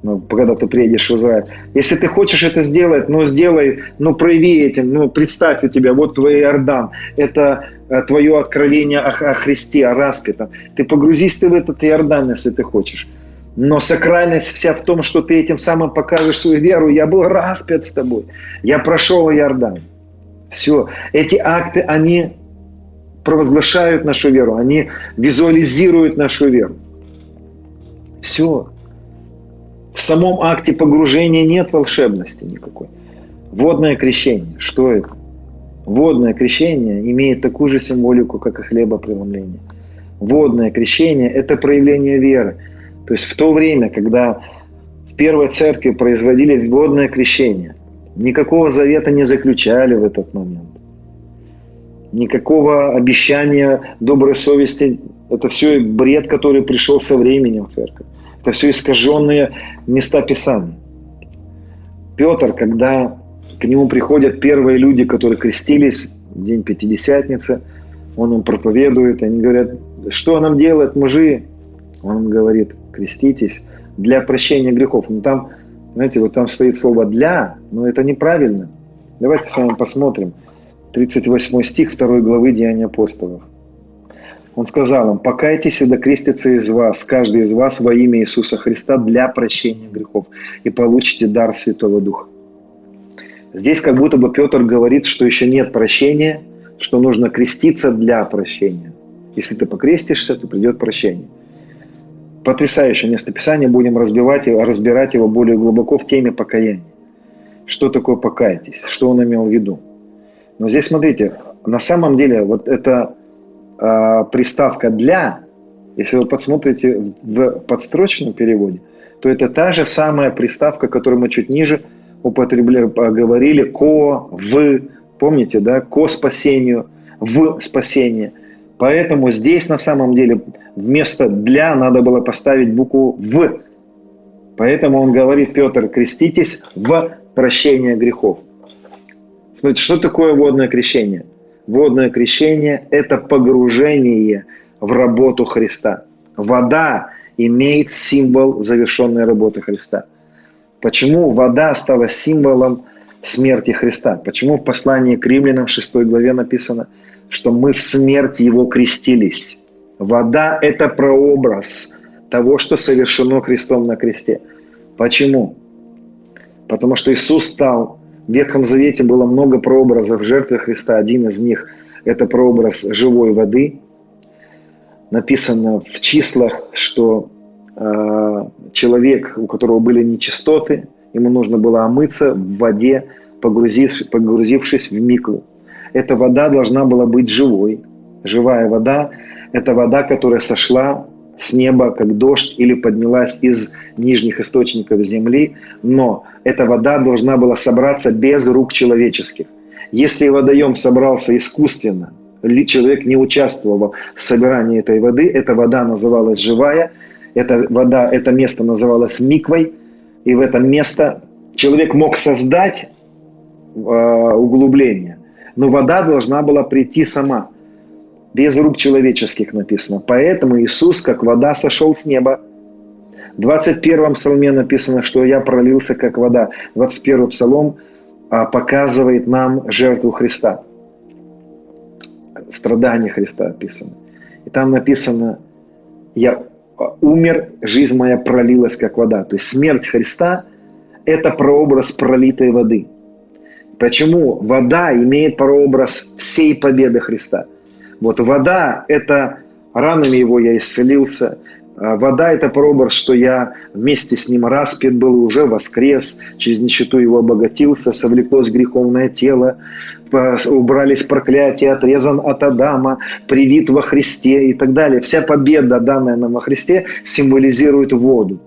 ну, когда ты приедешь в Израиль. Если ты хочешь это сделать, ну, сделай, ну, прояви этим, ну, представь у тебя, вот твой Иордан, это э, твое откровение о, о Христе, о распятом. Ты погрузись ты в этот Иордан, если ты хочешь. Но сакральность вся в том, что ты этим самым покажешь свою веру. Я был распят с тобой. Я прошел Иордан. Все. Эти акты, они провозглашают нашу веру, они визуализируют нашу веру. Все. В самом акте погружения нет волшебности никакой. Водное крещение. Что это? Водное крещение имеет такую же символику, как и хлебопреломление. Водное крещение – это проявление веры. То есть в то время, когда в первой церкви производили водное крещение, никакого завета не заключали в этот момент никакого обещания доброй совести. Это все бред, который пришел со временем в церковь. Это все искаженные места Писания. Петр, когда к нему приходят первые люди, которые крестились в день Пятидесятницы, он им проповедует, они говорят, что нам делать, мужи? Он им говорит, креститесь для прощения грехов. Ну там, знаете, вот там стоит слово «для», но это неправильно. Давайте с вами посмотрим – 38 стих 2 главы Деяния апостолов. Он сказал им, покайтесь и докрестится из вас, каждый из вас во имя Иисуса Христа для прощения грехов, и получите дар Святого Духа. Здесь как будто бы Петр говорит, что еще нет прощения, что нужно креститься для прощения. Если ты покрестишься, то придет прощение. Потрясающее местописание, будем разбивать разбирать его более глубоко в теме покаяния. что такое покайтесь, что он имел в виду. Но здесь смотрите, на самом деле вот эта э, приставка «для», если вы посмотрите в подстрочном переводе, то это та же самая приставка, которую мы чуть ниже употребляли, говорили «ко», «в», помните, да, «ко спасению», «в спасение». Поэтому здесь на самом деле вместо «для» надо было поставить букву «в». Поэтому он говорит, Петр, креститесь в прощение грехов. Смотрите, что такое водное крещение? Водное крещение – это погружение в работу Христа. Вода имеет символ завершенной работы Христа. Почему вода стала символом смерти Христа? Почему в послании к римлянам 6 главе написано, что мы в смерти Его крестились? Вода – это прообраз того, что совершено Христом на кресте. Почему? Потому что Иисус стал в Ветхом Завете было много прообразов жертвы Христа. Один из них – это прообраз живой воды. Написано в числах, что э, человек, у которого были нечистоты, ему нужно было омыться в воде, погрузив, погрузившись в микву. Эта вода должна была быть живой. Живая вода – это вода, которая сошла с неба, как дождь, или поднялась из нижних источников земли, но эта вода должна была собраться без рук человеческих. Если водоем собрался искусственно, человек не участвовал в собирании этой воды, эта вода называлась живая, эта вода, это место называлось миквой, и в это место человек мог создать э, углубление, но вода должна была прийти сама – без рук человеческих написано. Поэтому Иисус, как вода, сошел с неба. В 21 псалме написано, что «я пролился, как вода». 21 псалом а, показывает нам жертву Христа. Страдания Христа описано. И там написано «я умер, жизнь моя пролилась, как вода». То есть смерть Христа – это прообраз пролитой воды. Почему вода имеет прообраз всей победы Христа – вот вода – это ранами его я исцелился. А вода – это прообраз, что я вместе с ним распят был, уже воскрес, через нищету его обогатился, совлеклось греховное тело, убрались проклятия, отрезан от Адама, привит во Христе и так далее. Вся победа, данная нам во Христе, символизирует воду.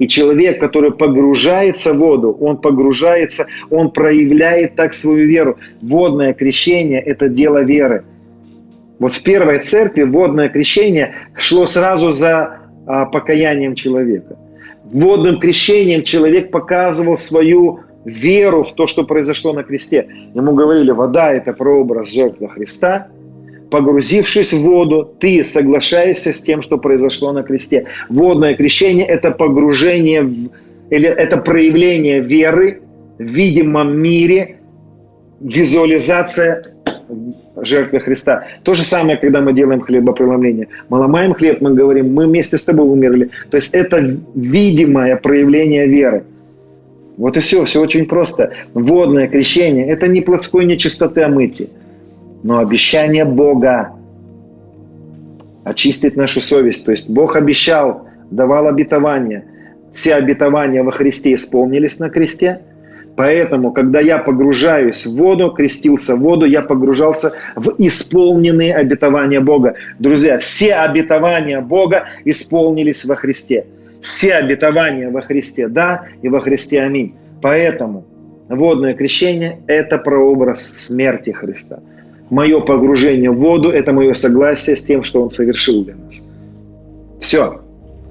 И человек, который погружается в воду, он погружается, он проявляет так свою веру. Водное крещение – это дело веры – вот в первой церкви водное крещение шло сразу за а, покаянием человека. Водным крещением человек показывал свою веру в то, что произошло на кресте. Ему говорили, вода – это прообраз жертвы Христа. Погрузившись в воду, ты соглашаешься с тем, что произошло на кресте. Водное крещение – это погружение, в, или это проявление веры в видимом мире, визуализация жертве Христа. То же самое, когда мы делаем хлебопреломление. Мы ломаем хлеб, мы говорим, мы вместе с тобой умерли. То есть это видимое проявление веры. Вот и все, все очень просто. Водное крещение – это не плотской нечистоты омытия, но обещание Бога очистить нашу совесть. То есть Бог обещал, давал обетование. Все обетования во Христе исполнились на кресте – Поэтому, когда я погружаюсь в воду, крестился в воду, я погружался в исполненные обетования Бога. Друзья, все обетования Бога исполнились во Христе. Все обетования во Христе, да, и во Христе аминь. Поэтому водное крещение – это прообраз смерти Христа. Мое погружение в воду – это мое согласие с тем, что Он совершил для нас. Все.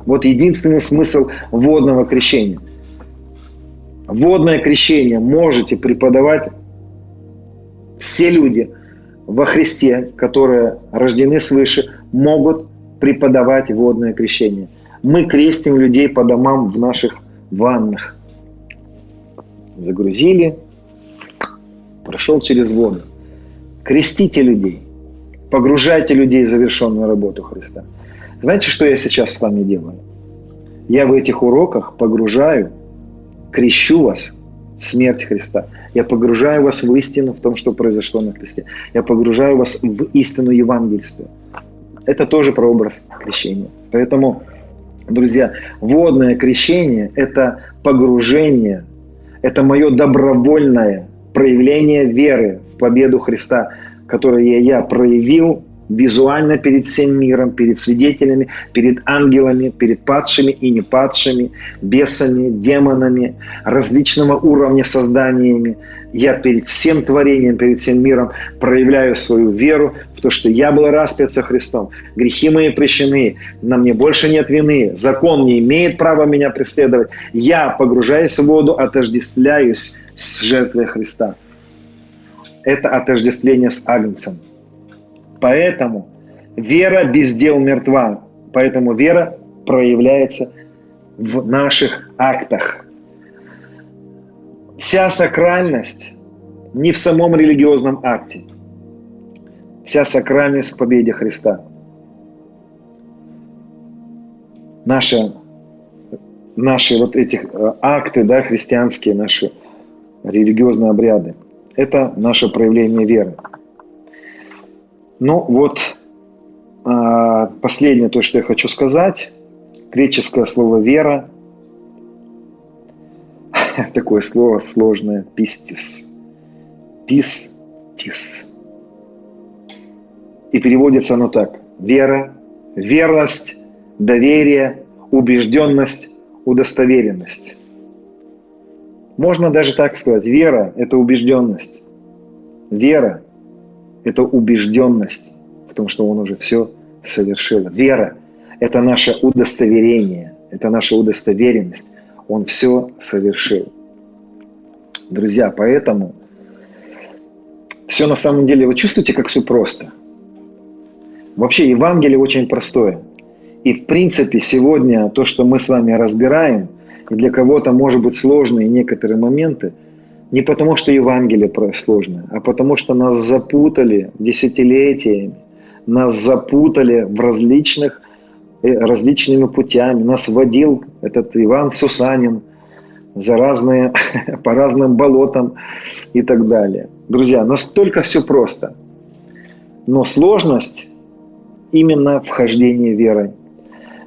Вот единственный смысл водного крещения – водное крещение можете преподавать все люди во Христе, которые рождены свыше, могут преподавать водное крещение. Мы крестим людей по домам в наших ваннах. Загрузили, прошел через воду. Крестите людей, погружайте людей в завершенную работу Христа. Знаете, что я сейчас с вами делаю? Я в этих уроках погружаю крещу вас в смерть Христа. Я погружаю вас в истину в том, что произошло на кресте. Я погружаю вас в истину евангельства. Это тоже прообраз крещения. Поэтому, друзья, водное крещение – это погружение, Это мое добровольное проявление веры в победу Христа, которое я проявил визуально перед всем миром, перед свидетелями, перед ангелами, перед падшими и не падшими, бесами, демонами, различного уровня созданиями. Я перед всем творением, перед всем миром проявляю свою веру в то, что я был распят со Христом. Грехи мои прощены, на мне больше нет вины, закон не имеет права меня преследовать. Я, погружаясь в воду, отождествляюсь с жертвой Христа. Это отождествление с Агнцем. Поэтому вера без дел мертва. Поэтому вера проявляется в наших актах. Вся сакральность не в самом религиозном акте. Вся сакральность в победе Христа. Наши, наши вот эти э, акты, да, христианские, наши религиозные обряды, это наше проявление веры. Ну вот, а, последнее то, что я хочу сказать. Греческое слово «вера». Такое слово сложное. Пистис. Пистис. И переводится оно так. Вера, верность, доверие, убежденность, удостоверенность. Можно даже так сказать. Вера – это убежденность. Вера это убежденность в том, что Он уже все совершил. Вера – это наше удостоверение, это наша удостоверенность. Он все совершил. Друзья, поэтому все на самом деле, вы чувствуете, как все просто? Вообще Евангелие очень простое. И в принципе сегодня то, что мы с вами разбираем, для кого-то может быть сложные некоторые моменты – не потому, что Евангелие сложное, а потому, что нас запутали десятилетиями, нас запутали в различных, э, различными путями. Нас водил этот Иван Сусанин за разные, по разным болотам и так далее. Друзья, настолько все просто. Но сложность именно вхождения верой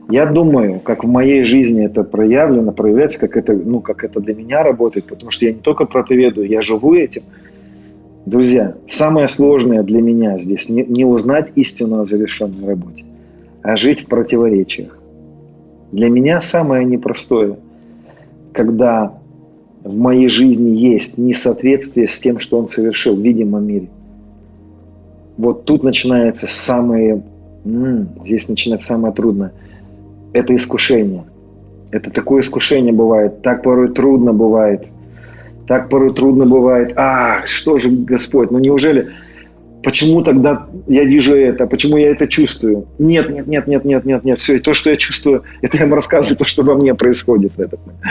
я думаю, как в моей жизни это проявлено, проявляется, как это, ну, как это для меня работает, потому что я не только проповедую, я живу этим. Друзья, самое сложное для меня здесь не, не узнать истину о завершенной работе, а жить в противоречиях. Для меня самое непростое, когда в моей жизни есть несоответствие с тем, что он совершил в видимом мире. Вот тут начинается самое, здесь начинается самое трудное – это искушение. Это такое искушение бывает. Так порой трудно бывает. Так порой трудно бывает. А, что же, Господь, ну неужели... Почему тогда я вижу это? Почему я это чувствую? Нет, нет, нет, нет, нет, нет, нет. Все, и то, что я чувствую, это я вам рассказываю то, что во мне происходит в этот момент.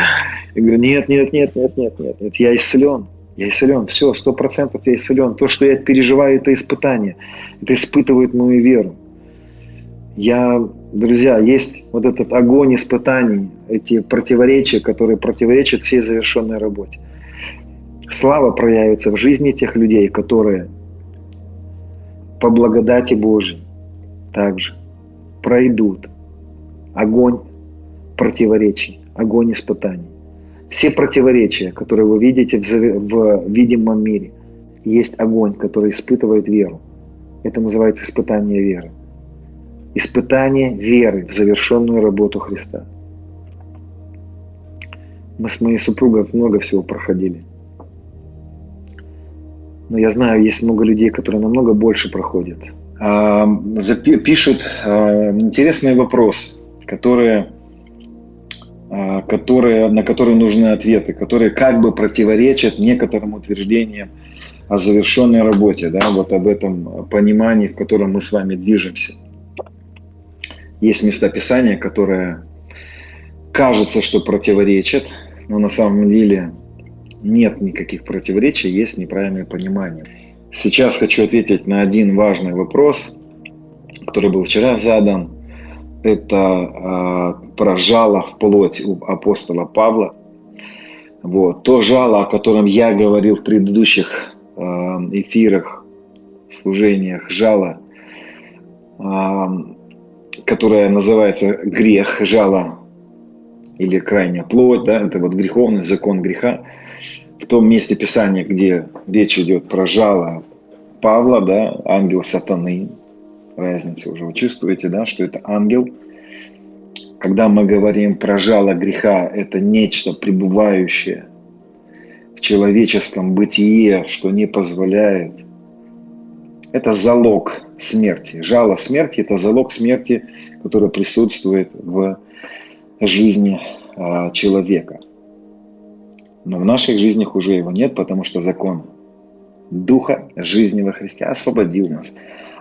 Я говорю, нет, нет, нет, нет, нет, нет, нет. Я исцелен. Я исцелен. Все, сто процентов я исцелен. То, что я переживаю, это испытание. Это испытывает мою веру. Я, друзья, есть вот этот огонь испытаний, эти противоречия, которые противоречат всей завершенной работе. Слава проявится в жизни тех людей, которые по благодати Божьей также пройдут огонь противоречий, огонь испытаний. Все противоречия, которые вы видите в, в видимом мире, есть огонь, который испытывает веру. Это называется испытание веры испытание веры в завершенную работу Христа. Мы с моей супругой много всего проходили. Но я знаю, есть много людей, которые намного больше проходят. А, пишут а, интересный вопрос, которые, а, которые, на которые нужны ответы, которые как бы противоречат некоторым утверждениям о завершенной работе, да, вот об этом понимании, в котором мы с вами движемся – есть местописания, которые кажется, что противоречат, но на самом деле нет никаких противоречий, есть неправильное понимание. Сейчас хочу ответить на один важный вопрос, который был вчера задан. Это э, про жало в плоть у апостола Павла. Вот. То жало, о котором я говорил в предыдущих э, эфирах, служениях, жало, э, которая называется грех, жало или крайняя плоть, да, это вот греховный закон греха. В том месте Писания, где речь идет про жало Павла, да, ангел сатаны, разница уже вы чувствуете, да, что это ангел. Когда мы говорим про жало греха, это нечто пребывающее в человеческом бытие, что не позволяет. Это залог смерти. Жало смерти – это залог смерти, который присутствует в жизни а, человека. Но в наших жизнях уже его нет, потому что закон Духа жизни во Христе освободил нас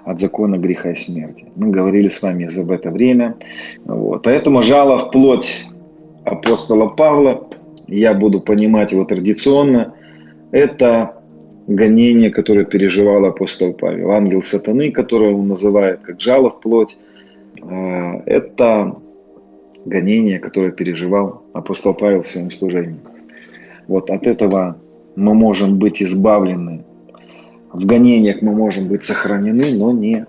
от закона греха и смерти. Мы говорили с вами за это время. Вот. Поэтому жало в плоть апостола Павла, я буду понимать его традиционно, это гонение, которое переживал апостол Павел. Ангел сатаны, которого он называет как жало в плоть, это гонение, которое переживал апостол Павел в своем служении. Вот от этого мы можем быть избавлены. В гонениях мы можем быть сохранены, но не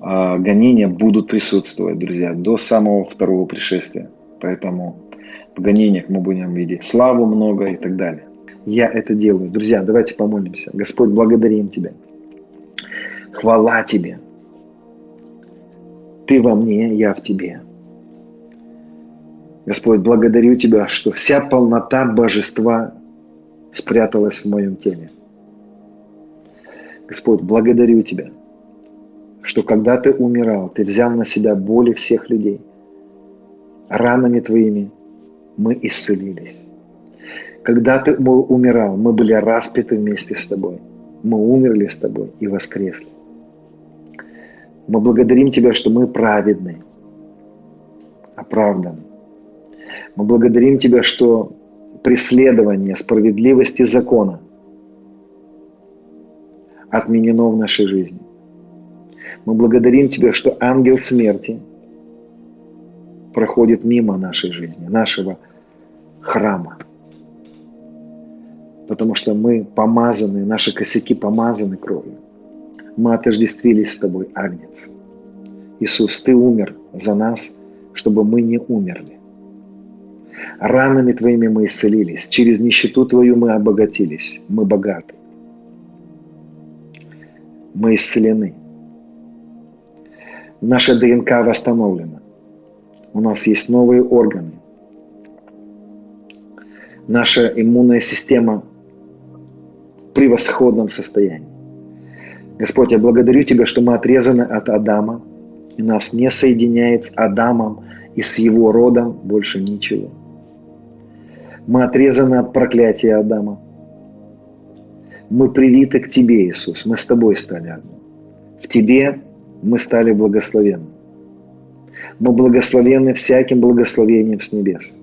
а, гонения будут присутствовать, друзья, до самого второго пришествия. Поэтому в гонениях мы будем видеть славу много и так далее. Я это делаю. Друзья, давайте помолимся. Господь, благодарим Тебя. Хвала Тебе. Ты во мне, я в Тебе. Господь, благодарю Тебя, что вся полнота божества спряталась в моем теле. Господь, благодарю Тебя, что когда Ты умирал, Ты взял на себя боли всех людей. Ранами Твоими мы исцелились. Когда Ты умирал, мы были распяты вместе с Тобой. Мы умерли с Тобой и воскресли. Мы благодарим Тебя, что мы праведны, оправданы. Мы благодарим Тебя, что преследование справедливости закона отменено в нашей жизни. Мы благодарим Тебя, что ангел смерти проходит мимо нашей жизни, нашего храма. Потому что мы помазаны, наши косяки помазаны кровью. Мы отождествились с Тобой, Агнец. Иисус, Ты умер за нас, чтобы мы не умерли. Ранами Твоими мы исцелились, через нищету Твою мы обогатились, мы богаты. Мы исцелены. Наша ДНК восстановлена. У нас есть новые органы. Наша иммунная система в превосходном состоянии. Господь, я благодарю Тебя, что мы отрезаны от Адама, и нас не соединяет с Адамом и с его родом больше ничего. Мы отрезаны от проклятия Адама. Мы привиты к Тебе, Иисус. Мы с Тобой стали одно. В Тебе мы стали благословенны. Мы благословенны всяким благословением с небес.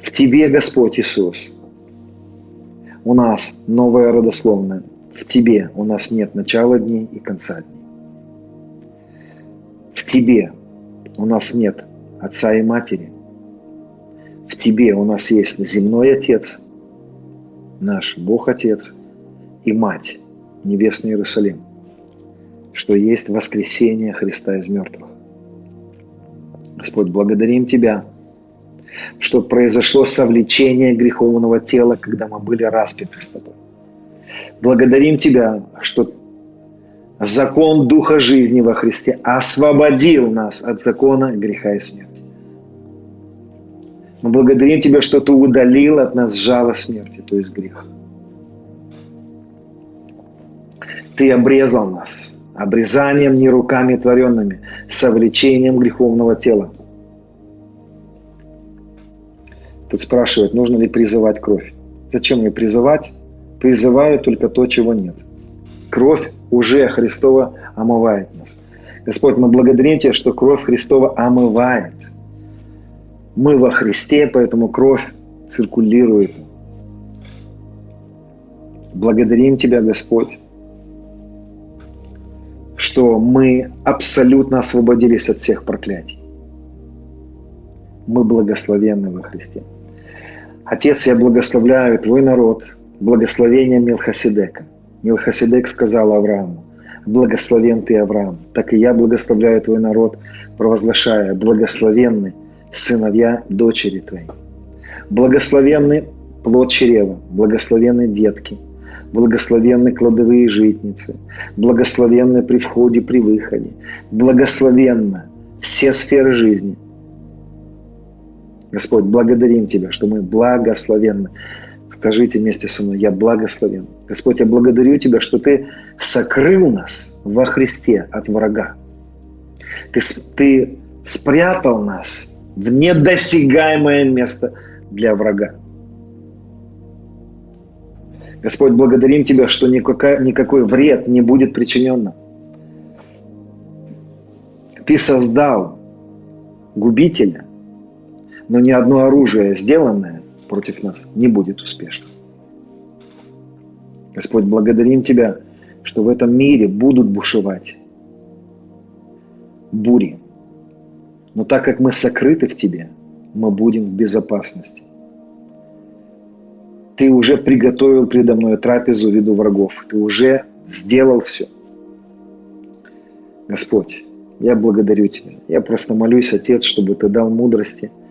В Тебе, Господь Иисус, у нас новое родословное. В Тебе у нас нет начала дней и конца дней. В Тебе у нас нет отца и матери – в тебе у нас есть земной Отец, наш Бог Отец и Мать, Небесный Иерусалим, что есть воскресение Христа из мертвых. Господь, благодарим Тебя, что произошло совлечение греховного тела, когда мы были распяты с Тобой. Благодарим Тебя, что закон Духа жизни во Христе освободил нас от закона греха и смерти. Мы благодарим Тебя, что Ты удалил от нас жало смерти, то есть грех. Ты обрезал нас обрезанием не руками творенными, совлечением греховного тела. Тут спрашивают, нужно ли призывать кровь. Зачем мне призывать? Призываю только то, чего нет. Кровь уже Христова омывает нас. Господь, мы благодарим Тебя, что кровь Христова омывает – мы во Христе, поэтому кровь циркулирует. Благодарим Тебя, Господь, что мы абсолютно освободились от всех проклятий. Мы благословенны во Христе. Отец, я благословляю Твой народ благословением Милхасидека. Милхасидек сказал Аврааму, благословен ты, Авраам, так и я благословляю Твой народ, провозглашая, благословенный сыновья, дочери твои. Благословенны плод чрева, благословенны детки, благословенны кладовые житницы, благословенны при входе, при выходе, благословенно все сферы жизни. Господь, благодарим Тебя, что мы благословенны. Скажите вместе со мной, я благословен. Господь, я благодарю Тебя, что Ты сокрыл нас во Христе от врага. Ты, ты спрятал нас в недосягаемое место для врага. Господь, благодарим Тебя, что никакой, никакой вред не будет причинен нам. Ты создал губителя, но ни одно оружие, сделанное против нас не будет успешным. Господь, благодарим Тебя, что в этом мире будут бушевать бури. Но так как мы сокрыты в Тебе, мы будем в безопасности. Ты уже приготовил предо мной трапезу в виду врагов. Ты уже сделал все. Господь, я благодарю Тебя. Я просто молюсь, Отец, чтобы Ты дал мудрости –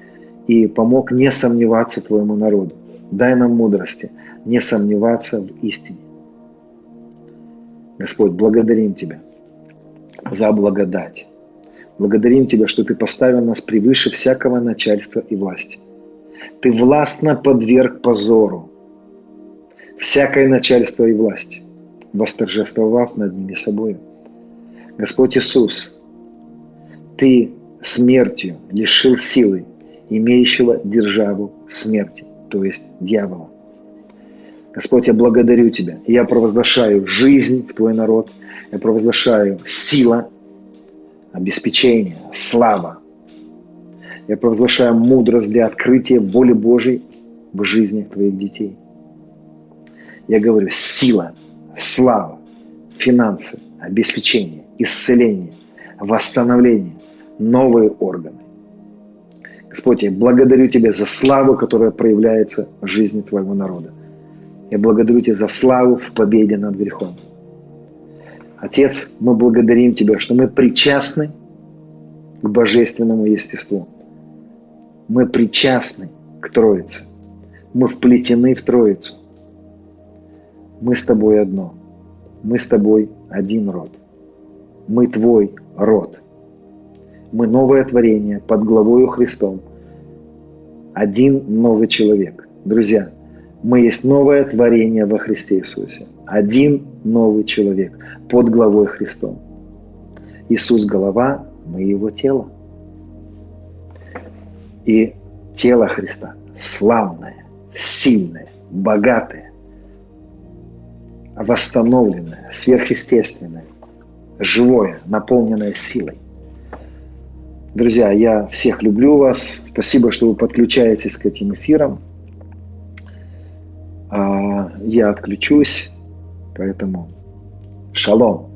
и помог не сомневаться твоему народу. Дай нам мудрости, не сомневаться в истине. Господь, благодарим Тебя за благодать. Благодарим Тебя, что Ты поставил нас превыше всякого начальства и власти. Ты властно подверг позору всякое начальство и власть, восторжествовав над ними собой. Господь Иисус, Ты смертью лишил силы имеющего державу смерти, то есть дьявола. Господь, я благодарю Тебя. Я провозглашаю жизнь в Твой народ. Я провозглашаю сила, обеспечение, слава. Я провозглашаю мудрость для открытия воли Божьей в жизни Твоих детей. Я говорю сила, слава, финансы, обеспечение, исцеление, восстановление, новые органы, Господь, я благодарю Тебя за славу, которая проявляется в жизни Твоего народа. Я благодарю Тебя за славу в победе над грехом. Отец, мы благодарим Тебя, что мы причастны к божественному естеству. Мы причастны к Троице. Мы вплетены в Троицу. Мы с Тобой одно. Мы с Тобой один род. Мы Твой род. Мы новое творение под главою Христом. Один новый человек. Друзья, мы есть новое творение во Христе Иисусе. Один новый человек под главой Христом. Иисус – голова, мы его тело. И тело Христа славное, сильное, богатое, восстановленное, сверхъестественное, живое, наполненное силой. Друзья, я всех люблю вас. Спасибо, что вы подключаетесь к этим эфирам. А, я отключусь, поэтому шалом.